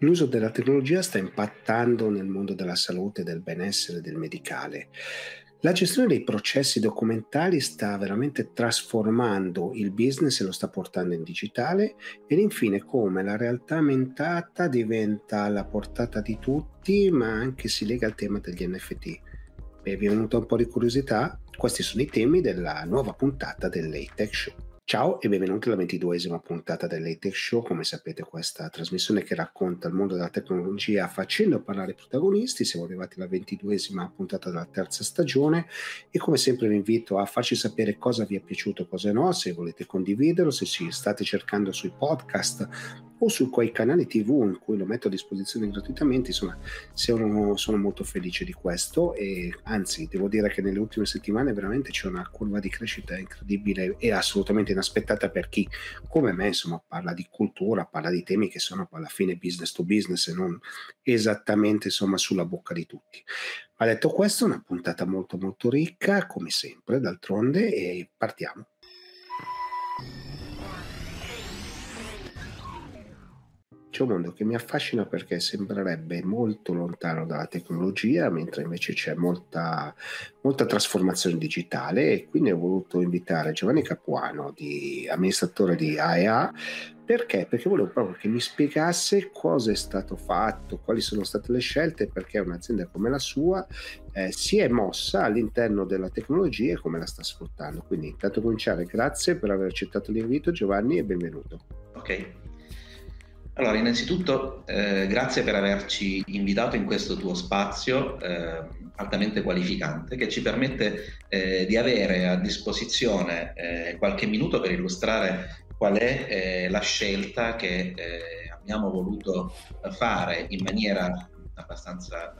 L'uso della tecnologia sta impattando nel mondo della salute, del benessere, del medicale. La gestione dei processi documentali sta veramente trasformando il business e lo sta portando in digitale ed infine come la realtà aumentata diventa alla portata di tutti ma anche si lega al tema degli NFT. Vi è venuta un po' di curiosità? Questi sono i temi della nuova puntata del Latex Show. Ciao e benvenuti alla ventiduesima puntata del Latex Show. Come sapete, questa trasmissione che racconta il mondo della tecnologia facendo parlare i protagonisti. Siamo arrivati alla ventiduesima puntata della terza stagione e come sempre vi invito a farci sapere cosa vi è piaciuto cosa no, se volete condividerlo, se ci state cercando sui podcast o su quei canali TV in cui lo metto a disposizione gratuitamente, insomma, sono, sono, molto felice di questo e anzi devo dire che nelle ultime settimane veramente c'è una curva di crescita incredibile e assolutamente inaspettata per chi come me insomma parla di cultura, parla di temi che sono alla fine business to business e non esattamente insomma sulla bocca di tutti. Ma detto questo, una puntata molto molto ricca come sempre d'altronde e partiamo. C'è un mondo che mi affascina perché sembrerebbe molto lontano dalla tecnologia, mentre invece c'è molta, molta trasformazione digitale e quindi ho voluto invitare Giovanni Capuano, di, amministratore di AEA, perché? Perché volevo proprio che mi spiegasse cosa è stato fatto, quali sono state le scelte, perché un'azienda come la sua eh, si è mossa all'interno della tecnologia e come la sta sfruttando. Quindi intanto cominciare, grazie per aver accettato l'invito Giovanni e benvenuto. Ok, allora, innanzitutto eh, grazie per averci invitato in questo tuo spazio eh, altamente qualificante che ci permette eh, di avere a disposizione eh, qualche minuto per illustrare qual è eh, la scelta che eh, abbiamo voluto fare in maniera abbastanza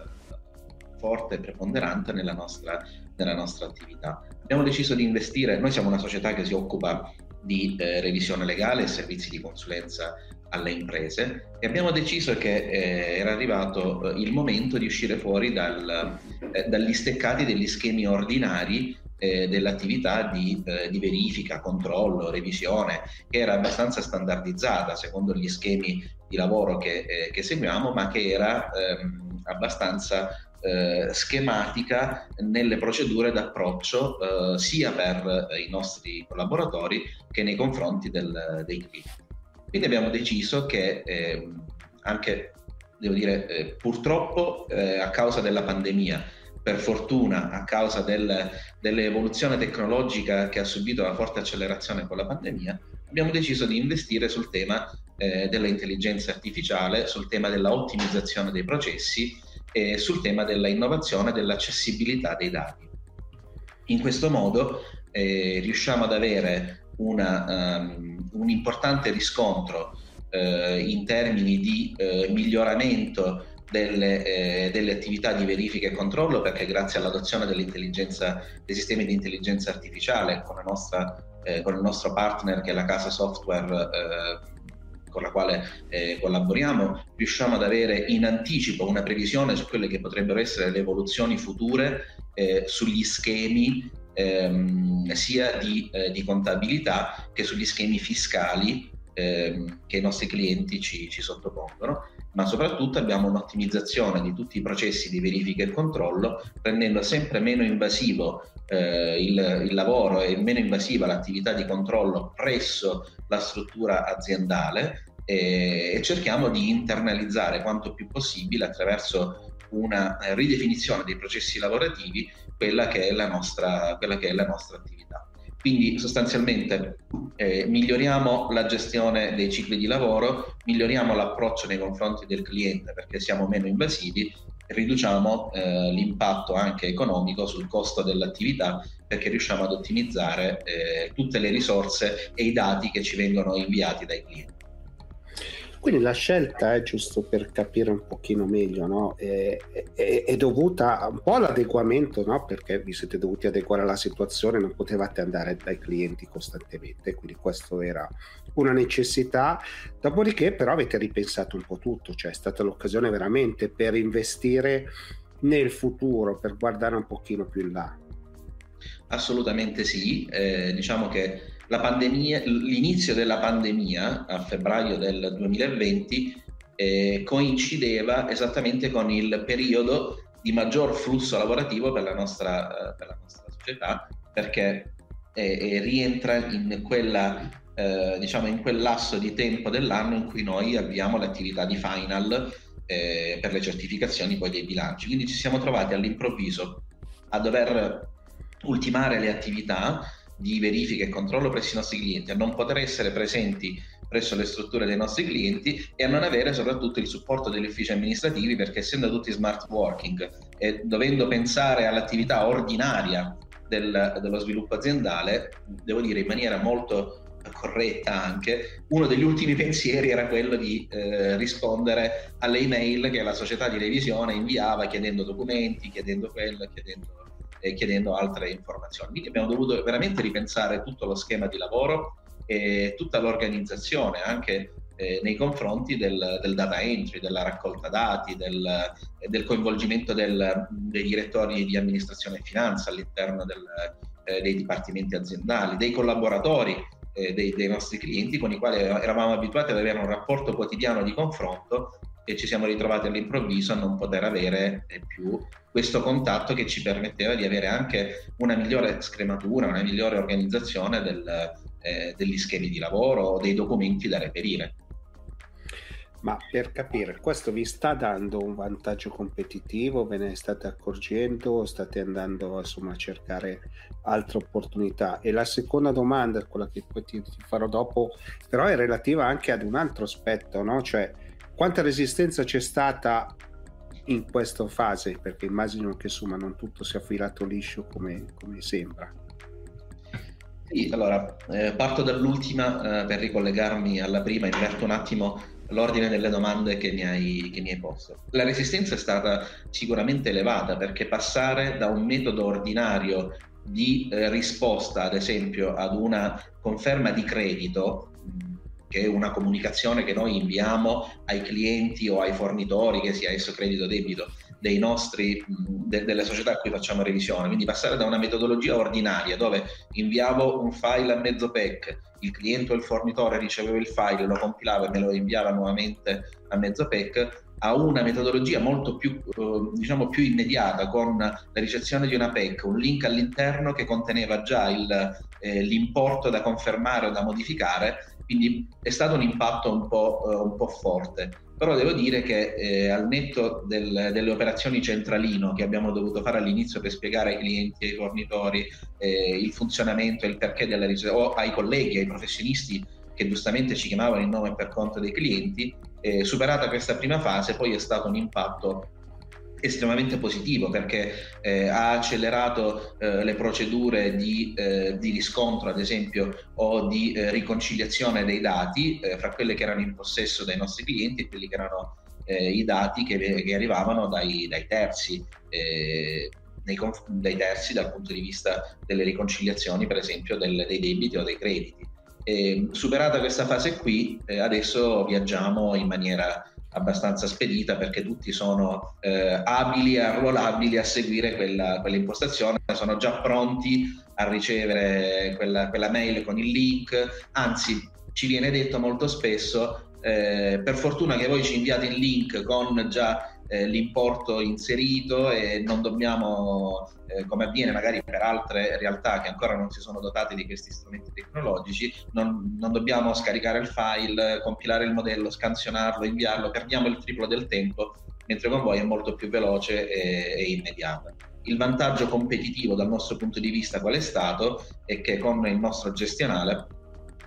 forte e preponderante nella nostra, nella nostra attività. Abbiamo deciso di investire, noi siamo una società che si occupa di revisione legale e servizi di consulenza alle imprese e abbiamo deciso che eh, era arrivato eh, il momento di uscire fuori dal, eh, dagli steccati degli schemi ordinari eh, dell'attività di, eh, di, verifica, controllo, revisione, che era abbastanza standardizzata secondo gli schemi di lavoro che, eh, che seguiamo, ma che era ehm, abbastanza schematica nelle procedure d'approccio sia per i nostri collaboratori che nei confronti del, dei clienti. Quindi abbiamo deciso che eh, anche, devo dire, eh, purtroppo eh, a causa della pandemia, per fortuna a causa del, dell'evoluzione tecnologica che ha subito una forte accelerazione con la pandemia, abbiamo deciso di investire sul tema eh, dell'intelligenza artificiale, sul tema della ottimizzazione dei processi e sul tema della innovazione e dell'accessibilità dei dati. In questo modo eh, riusciamo ad avere una, um, un importante riscontro eh, in termini di eh, miglioramento delle, eh, delle, attività di verifica e controllo perché grazie all'adozione dell'intelligenza, dei sistemi di intelligenza artificiale con, nostra, eh, con il nostro partner che è la casa software eh, con la quale eh, collaboriamo, riusciamo ad avere in anticipo una previsione su quelle che potrebbero essere le evoluzioni future eh, sugli schemi ehm, sia di, eh, di, contabilità che sugli schemi fiscali ehm, che i nostri clienti ci, ci, sottopongono, ma soprattutto abbiamo un'ottimizzazione di tutti i processi di verifica e controllo, rendendo sempre meno invasivo eh, il, il, lavoro e meno invasiva l'attività di controllo presso la struttura aziendale e cerchiamo di internalizzare quanto più possibile attraverso una ridefinizione dei processi lavorativi quella che è la nostra, è la nostra attività. Quindi sostanzialmente eh, miglioriamo la gestione dei cicli di lavoro, miglioriamo l'approccio nei confronti del cliente perché siamo meno invasivi riduciamo eh, l'impatto anche economico sul costo dell'attività perché riusciamo ad ottimizzare eh, tutte le risorse e i dati che ci vengono inviati dai clienti. Quindi la scelta è giusto per capire un pochino meglio, no? è, è, è, dovuta un po' all'adeguamento, no? perché vi siete dovuti adeguare alla situazione, non potevate andare dai clienti costantemente, quindi questo era una necessità. Dopodiché però avete ripensato un po' tutto, cioè è stata l'occasione veramente per investire nel futuro, per guardare un pochino più in là. Assolutamente sì, eh, diciamo che pandemia, l'inizio della pandemia a febbraio del 2020 eh, coincideva esattamente con il periodo di maggior flusso lavorativo per la nostra, per la nostra società, perché eh, rientra in quella eh, diciamo in quel lasso di tempo dell'anno in cui noi abbiamo l'attività di final eh, per le certificazioni poi dei bilanci. Quindi ci siamo trovati all'improvviso a dover ultimare le attività di verifica e controllo presso i nostri clienti, a non poter essere presenti presso le strutture dei nostri clienti e a non avere soprattutto il supporto degli uffici amministrativi perché essendo tutti smart working e dovendo pensare all'attività ordinaria del, dello sviluppo aziendale, devo dire in maniera molto corretta anche, uno degli ultimi pensieri era quello di eh, rispondere alle email che la società di revisione inviava chiedendo documenti, chiedendo quello, chiedendo, eh, chiedendo altre informazioni. Quindi abbiamo dovuto veramente ripensare tutto lo schema di lavoro e tutta l'organizzazione anche eh, nei confronti del, del, data entry, della raccolta dati, del, del coinvolgimento del, dei direttori di amministrazione e finanza all'interno eh, dei dipartimenti aziendali, dei collaboratori eh, dei, dei, nostri clienti con i quali eravamo abituati ad avere un rapporto quotidiano di confronto e ci siamo ritrovati all'improvviso a non poter avere eh, più questo contatto che ci permetteva di avere anche una migliore scrematura, una migliore organizzazione del, eh, degli schemi di lavoro o dei documenti da reperire. Ma per capire, questo vi sta dando un vantaggio competitivo? Ve ne state accorgendo state andando insomma, a cercare altre opportunità? E la seconda domanda, quella che poi ti, ti farò dopo, però è relativa anche ad un altro aspetto, no? Cioè, quanta resistenza c'è stata in questa fase? Perché immagino che insomma non tutto sia filato liscio come, come sembra. Sì, allora eh, parto dall'ultima eh, per ricollegarmi alla prima, inverto un attimo l'ordine delle domande che mi, hai, che mi hai posto. La resistenza è stata sicuramente elevata perché passare da un metodo ordinario di eh, risposta, ad esempio, ad una conferma di credito, che è una comunicazione che noi inviamo ai clienti o ai fornitori, che sia esso credito o debito, nostri, de, delle società a cui facciamo revisione. Quindi passare da una metodologia ordinaria dove inviavo un file a mezzo PEC, il cliente o il fornitore riceveva il file, lo compilava e me lo inviava nuovamente a mezzo PEC, a una metodologia molto più, eh, diciamo, più immediata con la ricezione di una PEC, un link all'interno che conteneva già il, eh, l'importo da confermare o da modificare, quindi è stato un impatto un po', eh, un po forte. Però devo dire che eh, al netto del, delle operazioni centralino che abbiamo dovuto fare all'inizio per spiegare ai clienti, ai fornitori eh, il funzionamento e il perché della ricerca, o ai colleghi, ai professionisti che giustamente ci chiamavano in nome e per conto dei clienti, eh, superata questa prima fase poi è stato un impatto estremamente positivo perché eh, ha accelerato eh, le procedure di, eh, di, riscontro, ad esempio, o di eh, riconciliazione dei dati eh, fra quelle che erano in possesso dei nostri clienti e quelli che erano eh, i dati che, che arrivavano dai, dai terzi. Conf- dai terzi dal punto di vista delle riconciliazioni, per esempio, del, dei debiti o dei crediti. E, superata questa fase qui, adesso viaggiamo in maniera abbastanza spedita perché tutti sono eh, abili e arruolabili a seguire quella, quell'impostazione, sono già pronti a ricevere quella, quella mail con il link, anzi ci viene detto molto spesso eh, per fortuna che voi ci inviate il link con già eh, l'importo inserito e non dobbiamo, eh, come avviene magari per altre realtà che ancora non si sono dotate di questi strumenti tecnologici, non, non dobbiamo scaricare il file, compilare il modello, scansionarlo, inviarlo, perdiamo il triplo del tempo, mentre con voi è molto più veloce e, e immediata. Il vantaggio competitivo dal nostro punto di vista qual è stato? È che con il nostro gestionale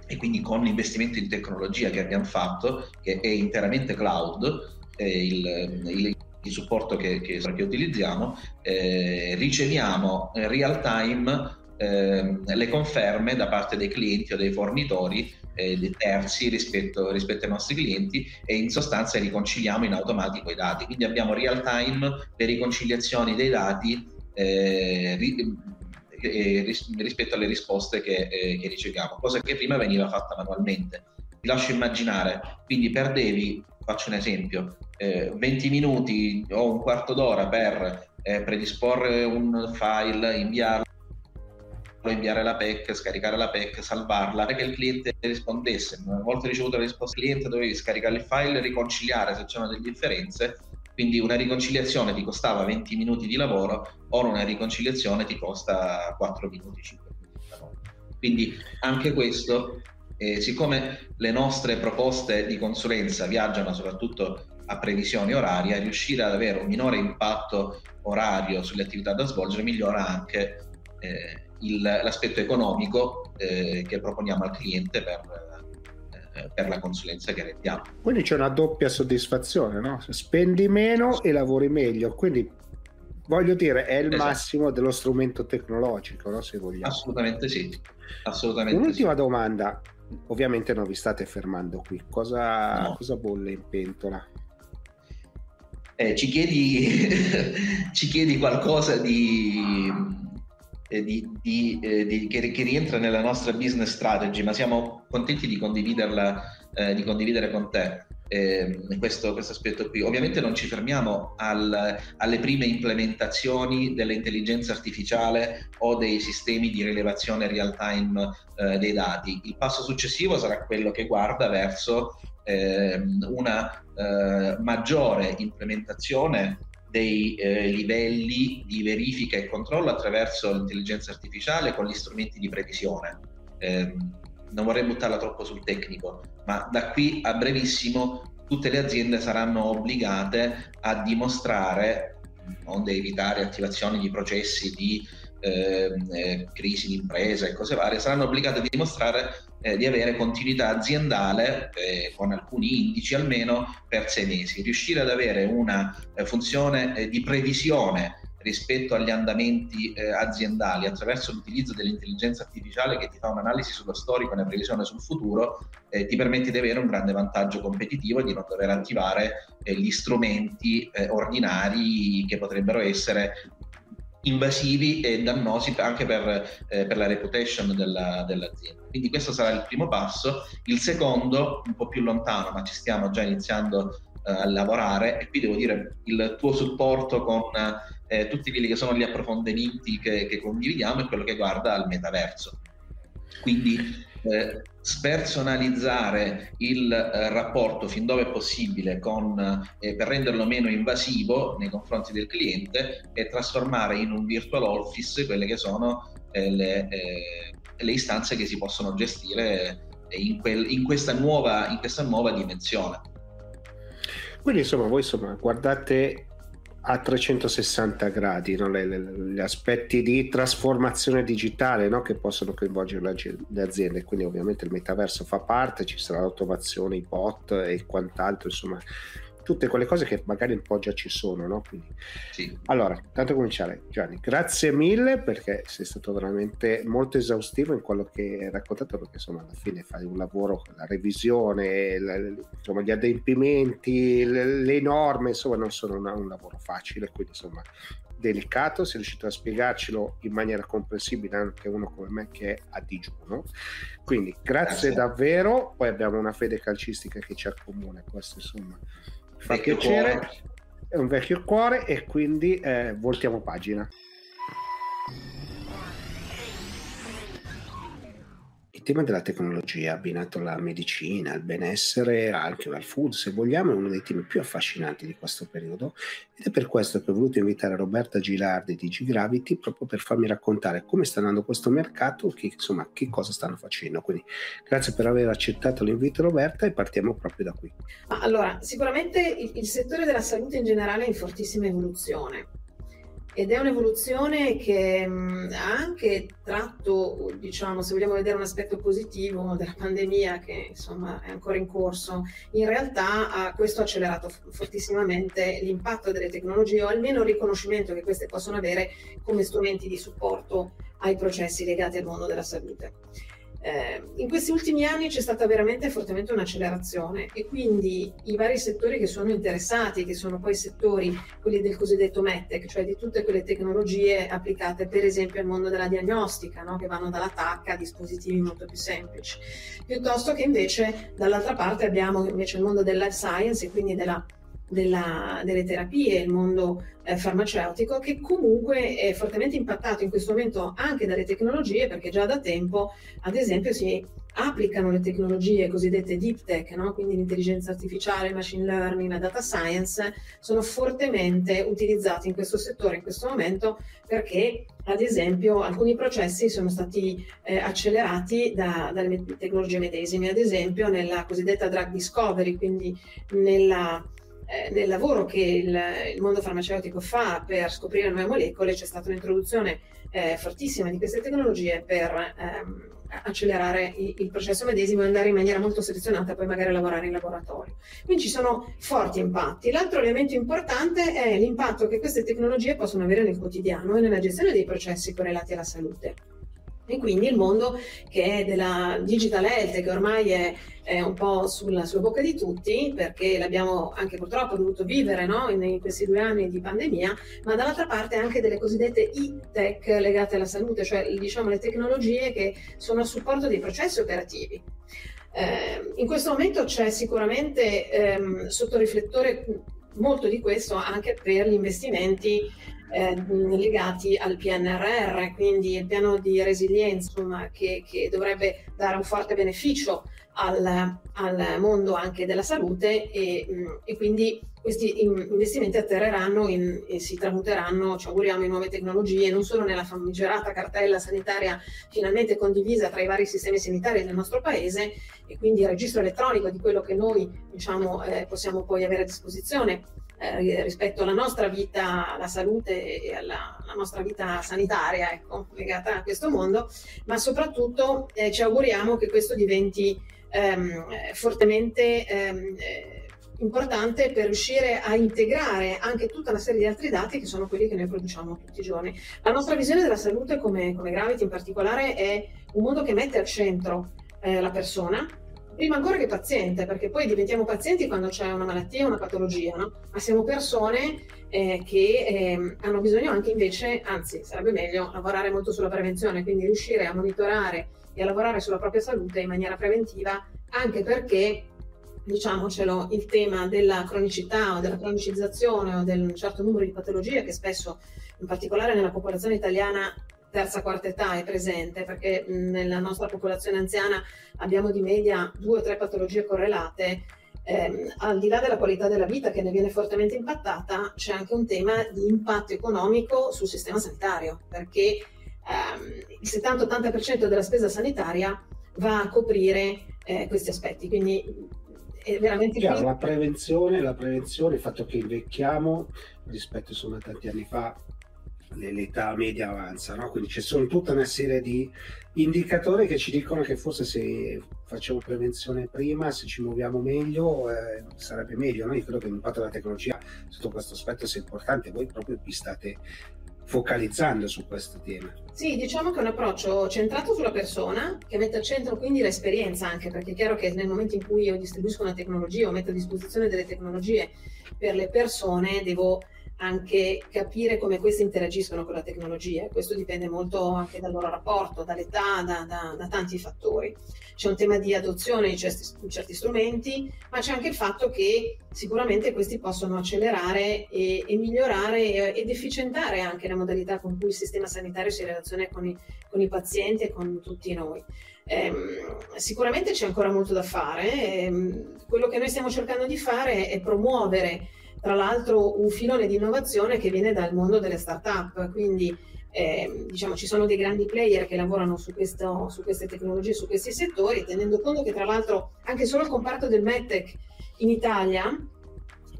e quindi con l'investimento in tecnologia che abbiamo fatto, che è interamente cloud, eh, il, il, il, supporto che, che, che utilizziamo, eh, riceviamo in real time eh, le conferme da parte dei clienti o dei fornitori eh, dei terzi rispetto, rispetto, ai nostri clienti e in sostanza riconciliamo in automatico i dati. Quindi abbiamo real time le riconciliazioni dei dati eh, ri, eh, rispetto alle risposte che, che riceviamo, cosa che prima veniva fatta manualmente. Ti lascio immaginare, quindi perdevi faccio un esempio, eh, 20 minuti o un quarto d'ora per eh, predisporre un file, inviarlo inviare la PEC, scaricare la PEC, salvarla, che il cliente rispondesse. Una volta ricevuto la risposta del cliente dovevi scaricare il file, riconciliare se c'erano delle differenze, quindi una riconciliazione ti costava 20 minuti di lavoro, ora una riconciliazione ti costa 4 minuti, 5 minuti di lavoro. Quindi anche questo, eh, siccome le nostre proposte di consulenza viaggiano soprattutto a previsione oraria, riuscire ad avere un minore impatto orario sulle attività da svolgere migliora anche eh, il, l'aspetto economico eh, che proponiamo al cliente per, eh, per, la consulenza che rendiamo. Quindi c'è una doppia soddisfazione, no? Spendi meno e lavori meglio, quindi voglio dire è il esatto. massimo dello strumento tecnologico, no? se vogliamo. Assolutamente sì. Assolutamente Un'ultima sì. domanda, ovviamente non vi state fermando qui, cosa, no. cosa bolle in pentola? Eh, ci, chiedi, ci chiedi qualcosa di eh, di, di, eh, che, che, rientra nella nostra business strategy, ma siamo contenti di condividerla, eh, di condividere con te. Eh, questo, questo, aspetto qui. Ovviamente non ci fermiamo al, alle prime implementazioni dell'intelligenza artificiale o dei sistemi di rilevazione real time eh, dei dati. Il passo successivo sarà quello che guarda verso eh, una maggiore implementazione dei eh, livelli di verifica e controllo attraverso l'intelligenza artificiale con gli strumenti di previsione. Eh, non vorrei buttarla troppo sul tecnico, ma da qui a brevissimo tutte le aziende saranno obbligate a dimostrare, onde evitare attivazioni di processi di Ehm, eh, crisi di impresa e cose varie, saranno obbligate a dimostrare eh, di avere continuità aziendale eh, con alcuni indici almeno per sei mesi. Riuscire ad avere una eh, funzione eh, di previsione rispetto agli andamenti eh, aziendali attraverso l'utilizzo dell'intelligenza artificiale che ti fa un'analisi sullo storico e una previsione sul futuro, eh, ti permette di avere un grande vantaggio competitivo e di non dover attivare eh, gli strumenti eh, ordinari che potrebbero essere invasivi e dannosi anche per, eh, per la reputation della, dell'azienda. Quindi questo sarà il primo passo. Il secondo, un po' più lontano, ma ci stiamo già iniziando eh, a lavorare, e qui devo dire il tuo supporto con eh, tutti quelli che sono gli approfondimenti che, che condividiamo è quello che guarda al metaverso. Quindi eh, spersonalizzare il eh, rapporto fin dove è possibile con, eh, per renderlo meno invasivo nei confronti del cliente e trasformare in un virtual office quelle che sono eh, le, eh, le, istanze che si possono gestire in, quel, in, questa nuova, in questa nuova dimensione. Quindi insomma voi insomma, guardate a 360 gradi, no? le, le, gli aspetti di trasformazione digitale no? che possono coinvolgere le aziende, quindi ovviamente il metaverso fa parte, ci sarà l'automazione, i bot e quant'altro, insomma tutte quelle cose che magari un po' già ci sono, no? Quindi, sì. Allora, tanto cominciare, Gianni, grazie mille perché sei stato veramente molto esaustivo in quello che hai raccontato, perché insomma alla fine fai un lavoro, la revisione, la, insomma, gli adempimenti, le, le, norme, insomma non sono una, un lavoro facile, quindi insomma delicato, sei riuscito a spiegarcelo in maniera comprensibile anche uno come me che è a digiuno. Quindi grazie, grazie. davvero, poi abbiamo una fede calcistica che ci accomuna, questo insomma fa piacere, è un vecchio cuore e quindi eh, voltiamo pagina. Il tema della tecnologia abbinato alla medicina, al benessere, anche al food, se vogliamo, è uno dei temi più affascinanti di questo periodo ed è per questo che ho voluto invitare Roberta Gilardi di G-Gravity proprio per farmi raccontare come sta andando questo mercato, che, insomma, che cosa stanno facendo. Quindi grazie per aver accettato l'invito Roberta e partiamo proprio da qui. Allora, sicuramente il, il settore della salute in generale è in fortissima evoluzione ed è un'evoluzione che mh, ha anche tratto, diciamo, se vogliamo vedere un aspetto positivo della pandemia che insomma è ancora in corso, in realtà ha, questo ha accelerato fortissimamente l'impatto delle tecnologie o almeno il riconoscimento che queste possono avere come strumenti di supporto ai processi legati al mondo della salute. Eh, in questi ultimi anni c'è stata veramente fortemente un'accelerazione e quindi i vari settori che sono interessati, che sono poi settori, quelli del cosiddetto METEC, cioè di tutte quelle tecnologie applicate per esempio al mondo della diagnostica, no? che vanno dalla TAC a dispositivi molto più semplici, piuttosto che invece dall'altra parte abbiamo invece il mondo del life science e quindi della della, delle terapie, il mondo eh, farmaceutico, che comunque è fortemente impattato in questo momento anche dalle tecnologie, perché già da tempo, ad esempio, si applicano le tecnologie cosiddette deep tech, no? quindi l'intelligenza artificiale, il machine learning, la data science, sono fortemente utilizzati in questo settore in questo momento perché, ad esempio, alcuni processi sono stati eh, accelerati da, dalle tecnologie medesime, ad esempio nella cosiddetta drug discovery, quindi nella eh, nel lavoro che il, il, mondo farmaceutico fa per scoprire nuove molecole c'è stata un'introduzione eh, fortissima di queste tecnologie per ehm, accelerare il, il, processo medesimo e andare in maniera molto selezionata poi magari a lavorare in laboratorio. Quindi ci sono forti impatti. L'altro elemento importante è l'impatto che queste tecnologie possono avere nel quotidiano e nella gestione dei processi correlati alla salute. E quindi il mondo che è della digital health, che ormai è, è un po' sulla, sulla, bocca di tutti, perché l'abbiamo anche purtroppo dovuto vivere no? in, in, questi due anni di pandemia, ma dall'altra parte anche delle cosiddette e-tech legate alla salute, cioè diciamo le tecnologie che sono a supporto dei processi operativi. Eh, in questo momento c'è sicuramente ehm, sotto riflettore molto di questo anche per gli investimenti eh, legati al PNRR, quindi il piano di resilienza insomma, che, che, dovrebbe dare un forte beneficio al, al mondo anche della salute e, e quindi questi investimenti atterreranno in, e si tramuteranno, ci auguriamo, in nuove tecnologie, non solo nella famigerata cartella sanitaria finalmente condivisa tra i vari sistemi sanitari del nostro paese e quindi il registro elettronico di quello che noi diciamo, eh, possiamo poi avere a disposizione eh, rispetto alla nostra vita, alla salute e alla, alla nostra vita sanitaria, ecco, legata a questo mondo, ma soprattutto eh, ci auguriamo che questo diventi ehm, fortemente ehm, eh, importante per riuscire a integrare anche tutta una serie di altri dati che sono quelli che noi produciamo tutti i giorni. La nostra visione della salute come, come Gravity in particolare è un mondo che mette al centro eh, la persona, prima ancora che paziente, perché poi diventiamo pazienti quando c'è una malattia, una patologia, no? ma siamo persone eh, che eh, hanno bisogno anche invece, anzi sarebbe meglio lavorare molto sulla prevenzione, quindi riuscire a monitorare e a lavorare sulla propria salute in maniera preventiva, anche perché diciamocelo, il tema della cronicità o della cronicizzazione o del certo numero di patologie che spesso, in particolare nella popolazione italiana, terza, quarta età è presente, perché nella nostra popolazione anziana abbiamo di media due o tre patologie correlate. Eh, al di là della qualità della vita che ne viene fortemente impattata, c'è anche un tema di impatto economico sul sistema sanitario, perché ehm, il 70-80% della spesa sanitaria va a coprire eh, questi aspetti. Quindi è veramente Chiaro, la prevenzione, la prevenzione, il fatto che invecchiamo rispetto insomma, a tanti anni fa l'età media avanza, no? quindi ci sono tutta una serie di indicatori che ci dicono che forse se facciamo prevenzione prima, se ci muoviamo meglio, eh, sarebbe meglio. No? Io credo che l'impatto della tecnologia sotto questo aspetto sia importante, voi proprio vi state focalizzando su questo tema. Sì, diciamo che è un approccio centrato sulla persona, che mette al centro quindi l'esperienza anche, perché è chiaro che nel momento in cui io distribuisco una tecnologia o metto a disposizione delle tecnologie per le persone, devo anche capire come queste interagiscono con la tecnologia questo dipende molto anche dal loro rapporto, dall'età, da, da, da tanti fattori. C'è un tema di adozione di certi, certi, strumenti, ma c'è anche il fatto che sicuramente questi possono accelerare e, e migliorare ed efficientare anche la modalità con cui il sistema sanitario si relaziona con i, con i pazienti e con tutti noi. Eh, sicuramente c'è ancora molto da fare. Eh, quello che noi stiamo cercando di fare è promuovere tra l'altro un filone di innovazione che viene dal mondo delle start-up, quindi eh, diciamo, ci sono dei grandi player che lavorano su, questo, su, queste tecnologie, su questi settori, tenendo conto che tra l'altro anche solo il comparto del MedTech in Italia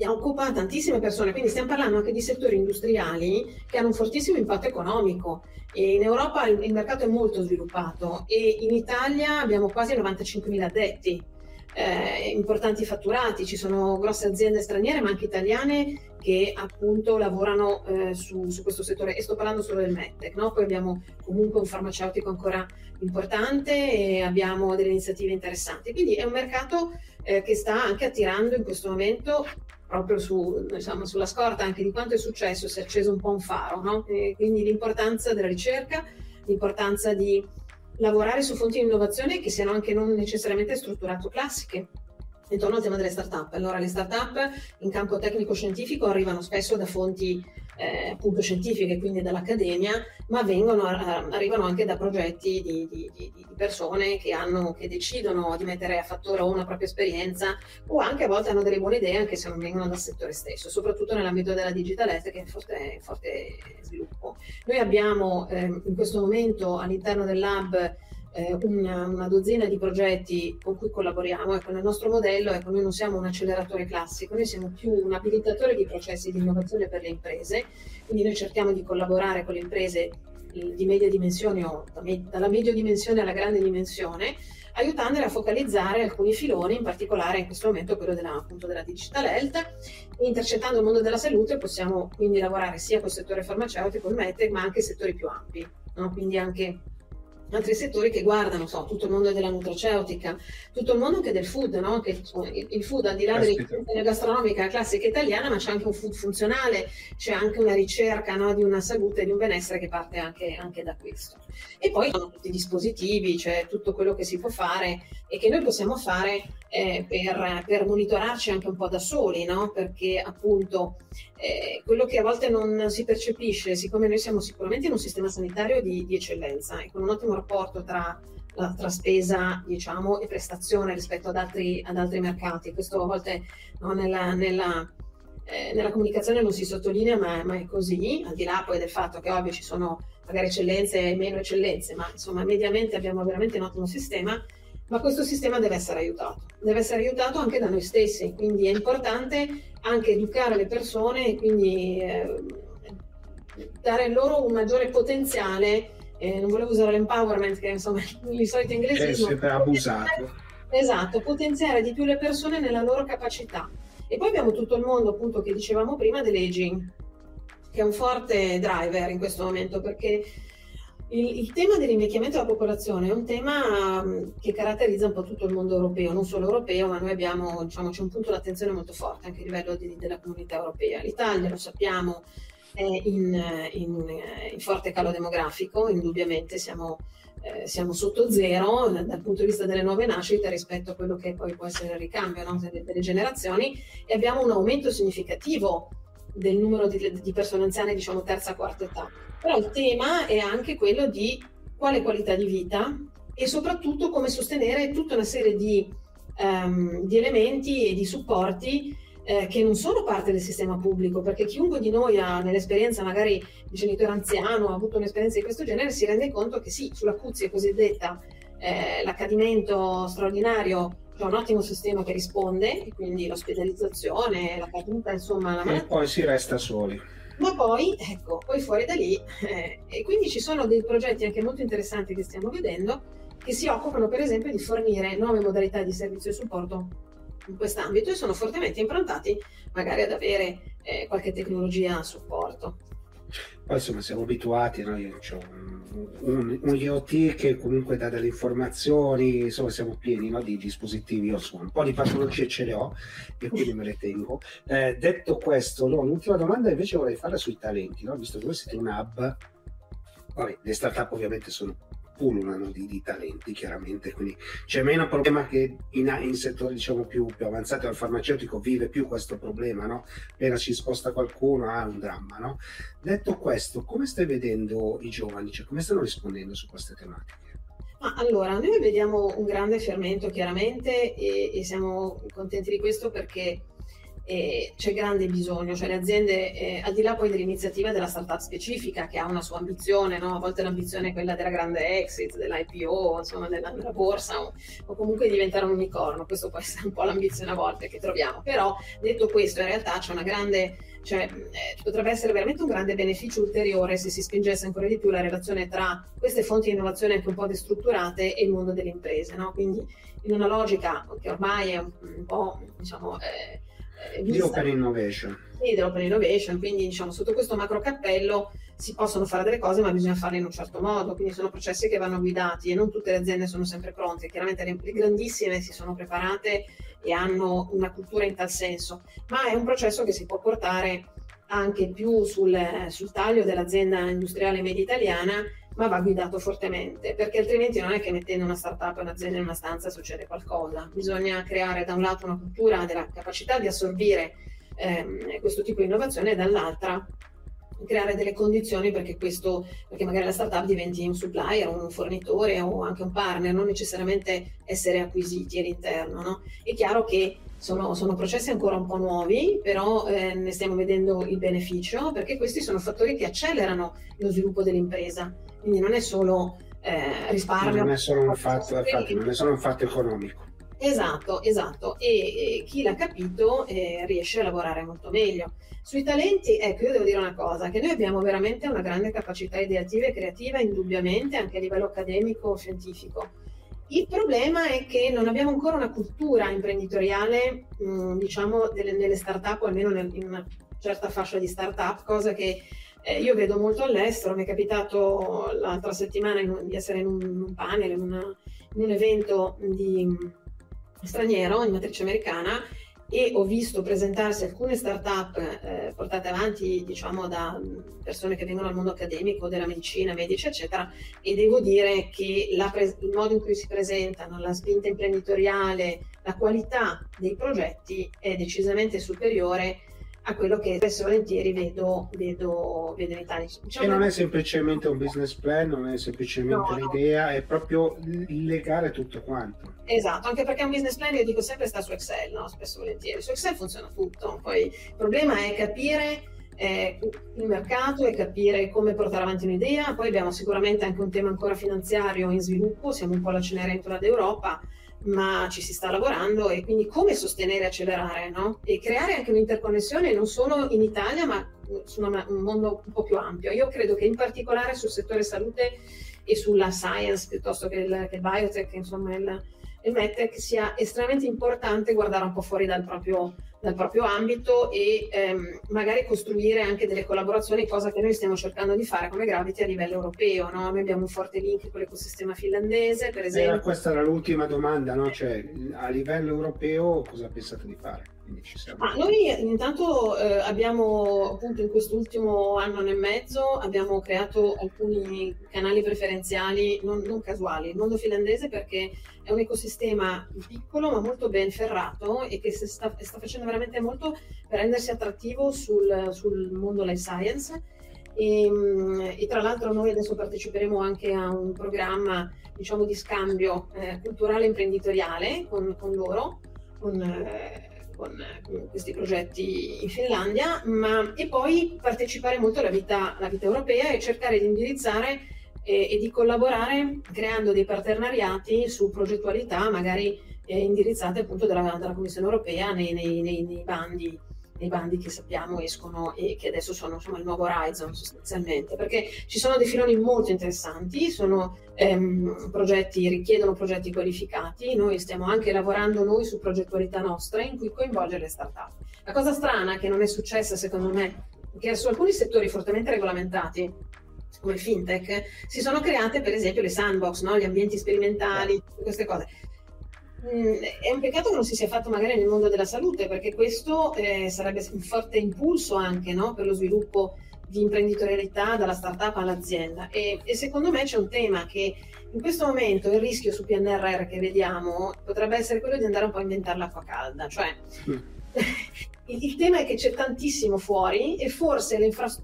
occupa tantissime persone, quindi stiamo parlando anche di settori industriali che hanno un fortissimo impatto economico. E in Europa il, mercato è molto sviluppato e in Italia abbiamo quasi 95.000 addetti eh, importanti fatturati, ci sono grosse aziende straniere ma anche italiane che appunto lavorano eh, su, su, questo settore e sto parlando solo del MedTech, no? poi abbiamo comunque un farmaceutico ancora importante e abbiamo delle iniziative interessanti, quindi è un mercato eh, che sta anche attirando in questo momento proprio su, diciamo, sulla scorta anche di quanto è successo, si è acceso un po' un faro, no? quindi l'importanza della ricerca, l'importanza di lavorare su fonti di innovazione che siano anche non necessariamente strutturato classiche. intorno al tema delle start-up. Allora, le start-up in campo tecnico-scientifico arrivano spesso da fonti eh, appunto scientifiche, quindi dall'accademia, ma vengono, arrivano anche da progetti di, di, di, di persone che, hanno, che, decidono di mettere a fattore una propria esperienza o anche a volte hanno delle buone idee anche se non vengono dal settore stesso, soprattutto nell'ambito della digital health che è in forte, forte sviluppo. Noi abbiamo eh, in questo momento all'interno del lab eh, una, una, dozzina di progetti con cui collaboriamo. Ecco, nel nostro modello, ecco, noi non siamo un acceleratore classico, noi siamo più un abilitatore di processi di innovazione per le imprese, quindi noi cerchiamo di collaborare con le imprese di media dimensione o dalla media dimensione alla grande dimensione, aiutandole a focalizzare alcuni filoni, in particolare in questo momento quello della, appunto, della digital health. Intercettando il mondo della salute possiamo quindi lavorare sia col settore farmaceutico, il MedTech, ma anche settori più ampi, no? quindi anche altri settori che guardano so, tutto il mondo della nutraceutica, tutto il mondo anche del food, no? che, il food al di là della gastronomica classica italiana, ma c'è anche un food funzionale, c'è anche una ricerca no? di una salute e di un benessere che parte anche, anche da questo. E poi sono tutti i dispositivi, c'è tutto quello che si può fare e che noi possiamo fare eh, per, per, monitorarci anche un po' da soli, no? perché appunto eh, quello che a volte non si percepisce, siccome noi siamo sicuramente in un sistema sanitario di, di eccellenza e con un ottimo rapporto tra, tra spesa diciamo, e prestazione rispetto ad altri, ad altri mercati, questo a volte no, nella, nella eh, nella comunicazione non si sottolinea, ma, ma, è così, al di là poi del fatto che ovvio ci sono magari eccellenze e meno eccellenze, ma insomma mediamente abbiamo veramente un ottimo sistema, ma questo sistema deve essere aiutato, deve essere aiutato anche da noi stessi, quindi è importante anche educare le persone e quindi eh, dare loro un maggiore potenziale, eh, non volevo usare l'empowerment che insomma il solito inglesismo. È sempre abusato. Esatto, potenziare di più le persone nella loro capacità. E poi abbiamo tutto il mondo appunto che dicevamo prima dell'aging, che è un forte driver in questo momento perché il, il, tema dell'invecchiamento della popolazione è un tema mm, che caratterizza un po' tutto il mondo europeo, non solo europeo, ma noi abbiamo, diciamo, c'è un punto d'attenzione molto forte anche a livello di, della comunità europea. L'Italia, lo sappiamo, è in, in, in forte calo demografico, indubbiamente siamo, eh, siamo sotto zero dal, punto di vista delle nuove nascite rispetto a quello che poi può essere il ricambio no? delle, delle generazioni e abbiamo un aumento significativo del numero di, di persone anziane, diciamo terza, quarta età. Però il tema è anche quello di quale qualità di vita e soprattutto come sostenere tutta una serie di, um, di elementi e di supporti eh, che non sono parte del sistema pubblico, perché chiunque di noi ha nell'esperienza magari il genitore anziano, ha avuto un'esperienza di questo genere, si rende conto che sì, sulla CUZI cosiddetta, eh, l'accadimento straordinario c'è un ottimo sistema che risponde, quindi l'ospedalizzazione, la caduta, insomma... La malattia. E poi si resta soli. Ma poi, ecco, poi fuori da lì, eh, e quindi ci sono dei progetti anche molto interessanti che stiamo vedendo, che si occupano per esempio di fornire nuove modalità di servizio e supporto in quest'ambito e sono fortemente improntati magari ad avere eh, qualche tecnologia a supporto. Poi insomma siamo abituati, no? io ho un, un, IoT che comunque dà delle informazioni, insomma siamo pieni no? di dispositivi, io insomma un po' di patologie ce le ho e quindi me le tengo. Eh, detto questo, no, l'ultima domanda invece vorrei farla sui talenti, no? visto che voi siete un hub, Vabbè, le startup ovviamente sono pullulano di, di, talenti chiaramente, quindi c'è meno problema che in, in settori diciamo più, più avanzati, al farmaceutico vive più questo problema, no? appena ci sposta qualcuno ha un dramma. No? Detto questo, come stai vedendo i giovani, cioè, come stanno rispondendo su queste tematiche? Allora, noi vediamo un grande fermento chiaramente e, e siamo contenti di questo perché eh, c'è grande bisogno, cioè le aziende, eh, al di là poi dell'iniziativa della startup specifica che ha una sua ambizione, no? a volte l'ambizione è quella della grande exit, dell'IPO, insomma della, della borsa o, o, comunque diventare un unicorno, questo può essere un po' l'ambizione a volte che troviamo, però detto questo in realtà c'è una grande, cioè eh, potrebbe essere veramente un grande beneficio ulteriore se si spingesse ancora di più la relazione tra queste fonti di innovazione anche un po' destrutturate e il mondo delle imprese, no? quindi in una logica che ormai è un, un po' diciamo... Eh, eh, di Open Innovation. Sì, dell'Open Innovation, quindi diciamo sotto questo macro cappello si possono fare delle cose ma bisogna farle in un certo modo, quindi sono processi che vanno guidati e non tutte le aziende sono sempre pronte, chiaramente le grandissime si sono preparate e hanno una cultura in tal senso, ma è un processo che si può portare anche più sul, sul taglio dell'azienda industriale media italiana ma va guidato fortemente, perché altrimenti non è che mettendo una startup o un'azienda in una stanza succede qualcosa. Bisogna creare da un lato una cultura della capacità di assorbire ehm, questo tipo di innovazione e dall'altra creare delle condizioni perché questo, perché magari la startup diventi un supplier, un fornitore o anche un partner, non necessariamente essere acquisiti all'interno. No? È chiaro che sono, sono, processi ancora un po' nuovi, però eh, ne stiamo vedendo il beneficio perché questi sono fattori che accelerano lo sviluppo dell'impresa. Quindi non è solo eh, risparmio. Non è solo un fatto, infatti, non è solo un fatto economico. Esatto, esatto. E, e chi l'ha capito eh, riesce a lavorare molto meglio. Sui talenti, ecco, io devo dire una cosa, che noi abbiamo veramente una grande capacità ideativa e creativa, indubbiamente, anche a livello accademico o scientifico. Il problema è che non abbiamo ancora una cultura imprenditoriale, mh, mm, diciamo, delle, nelle start-up, o almeno nel, in una certa fascia di start-up, cosa che eh, io vedo molto all'estero. Mi è capitato l'altra settimana in, di essere in un, in un panel, in, una, in un evento di straniero in matrice americana e ho visto presentarsi alcune start-up eh, portate avanti diciamo da persone che vengono dal mondo accademico, della medicina, medici eccetera e devo dire che pre- il modo in cui si presentano, la spinta imprenditoriale, la qualità dei progetti è decisamente superiore a quello che spesso e volentieri vedo, vedo, vedo in Italia. Diciamo e non è semplicemente un business plan, non è semplicemente no, un'idea, no. è proprio legare tutto quanto. Esatto, anche perché un business plan, io dico sempre, sta su Excel, no? spesso e volentieri. Su Excel funziona tutto, poi il problema è capire eh, il mercato e capire come portare avanti un'idea. Poi abbiamo sicuramente anche un tema ancora finanziario in sviluppo, siamo un po' la Cenerentola d'Europa, ma ci si sta lavorando e quindi come sostenere e accelerare no? e creare anche un'interconnessione non solo in Italia ma su una, un mondo un po' più ampio. Io credo che in particolare sul settore salute e sulla science piuttosto che il, che il biotech, insomma il, il medtech sia estremamente importante guardare un po' fuori dal proprio dal proprio ambito e ehm, magari costruire anche delle collaborazioni, cosa che noi stiamo cercando di fare come Gravity a livello europeo. No? Noi abbiamo un forte link con l'ecosistema finlandese, per esempio. Eh, questa era l'ultima domanda, no? cioè, a livello europeo cosa pensate di fare? Ma noi intanto eh, abbiamo appunto in quest'ultimo anno e mezzo abbiamo creato alcuni canali preferenziali non, non, casuali. Il mondo finlandese perché è un ecosistema piccolo ma molto ben ferrato e che sta, sta facendo veramente molto per rendersi attrattivo sul, sul mondo life science. E, e, tra l'altro noi adesso parteciperemo anche a un programma diciamo di scambio eh, culturale imprenditoriale con, con loro con, eh, con questi progetti in Finlandia, ma, e poi partecipare molto alla vita, alla vita europea e cercare di indirizzare e, e, di collaborare creando dei partenariati su progettualità magari eh, indirizzate appunto dalla, dalla, Commissione europea nei, nei, nei, nei bandi nei bandi che sappiamo escono e che adesso sono insomma, il nuovo Horizon sostanzialmente, perché ci sono dei filoni molto interessanti, sono ehm, progetti, richiedono progetti qualificati, noi stiamo anche lavorando noi su progettualità nostra in cui coinvolgere le start-up. La cosa strana che non è successa secondo me, che su alcuni settori fortemente regolamentati, come il fintech, si sono create per esempio le sandbox, no? gli ambienti sperimentali, queste cose Mm, è un peccato che non si sia fatto magari nel mondo della salute, perché questo eh, sarebbe un forte impulso anche no, per lo sviluppo di imprenditorialità dalla startup all'azienda. E, e, secondo me c'è un tema che in questo momento il rischio su PNRR che vediamo potrebbe essere quello di andare un po' a inventare l'acqua calda, cioè mm. il, tema è che c'è tantissimo fuori e forse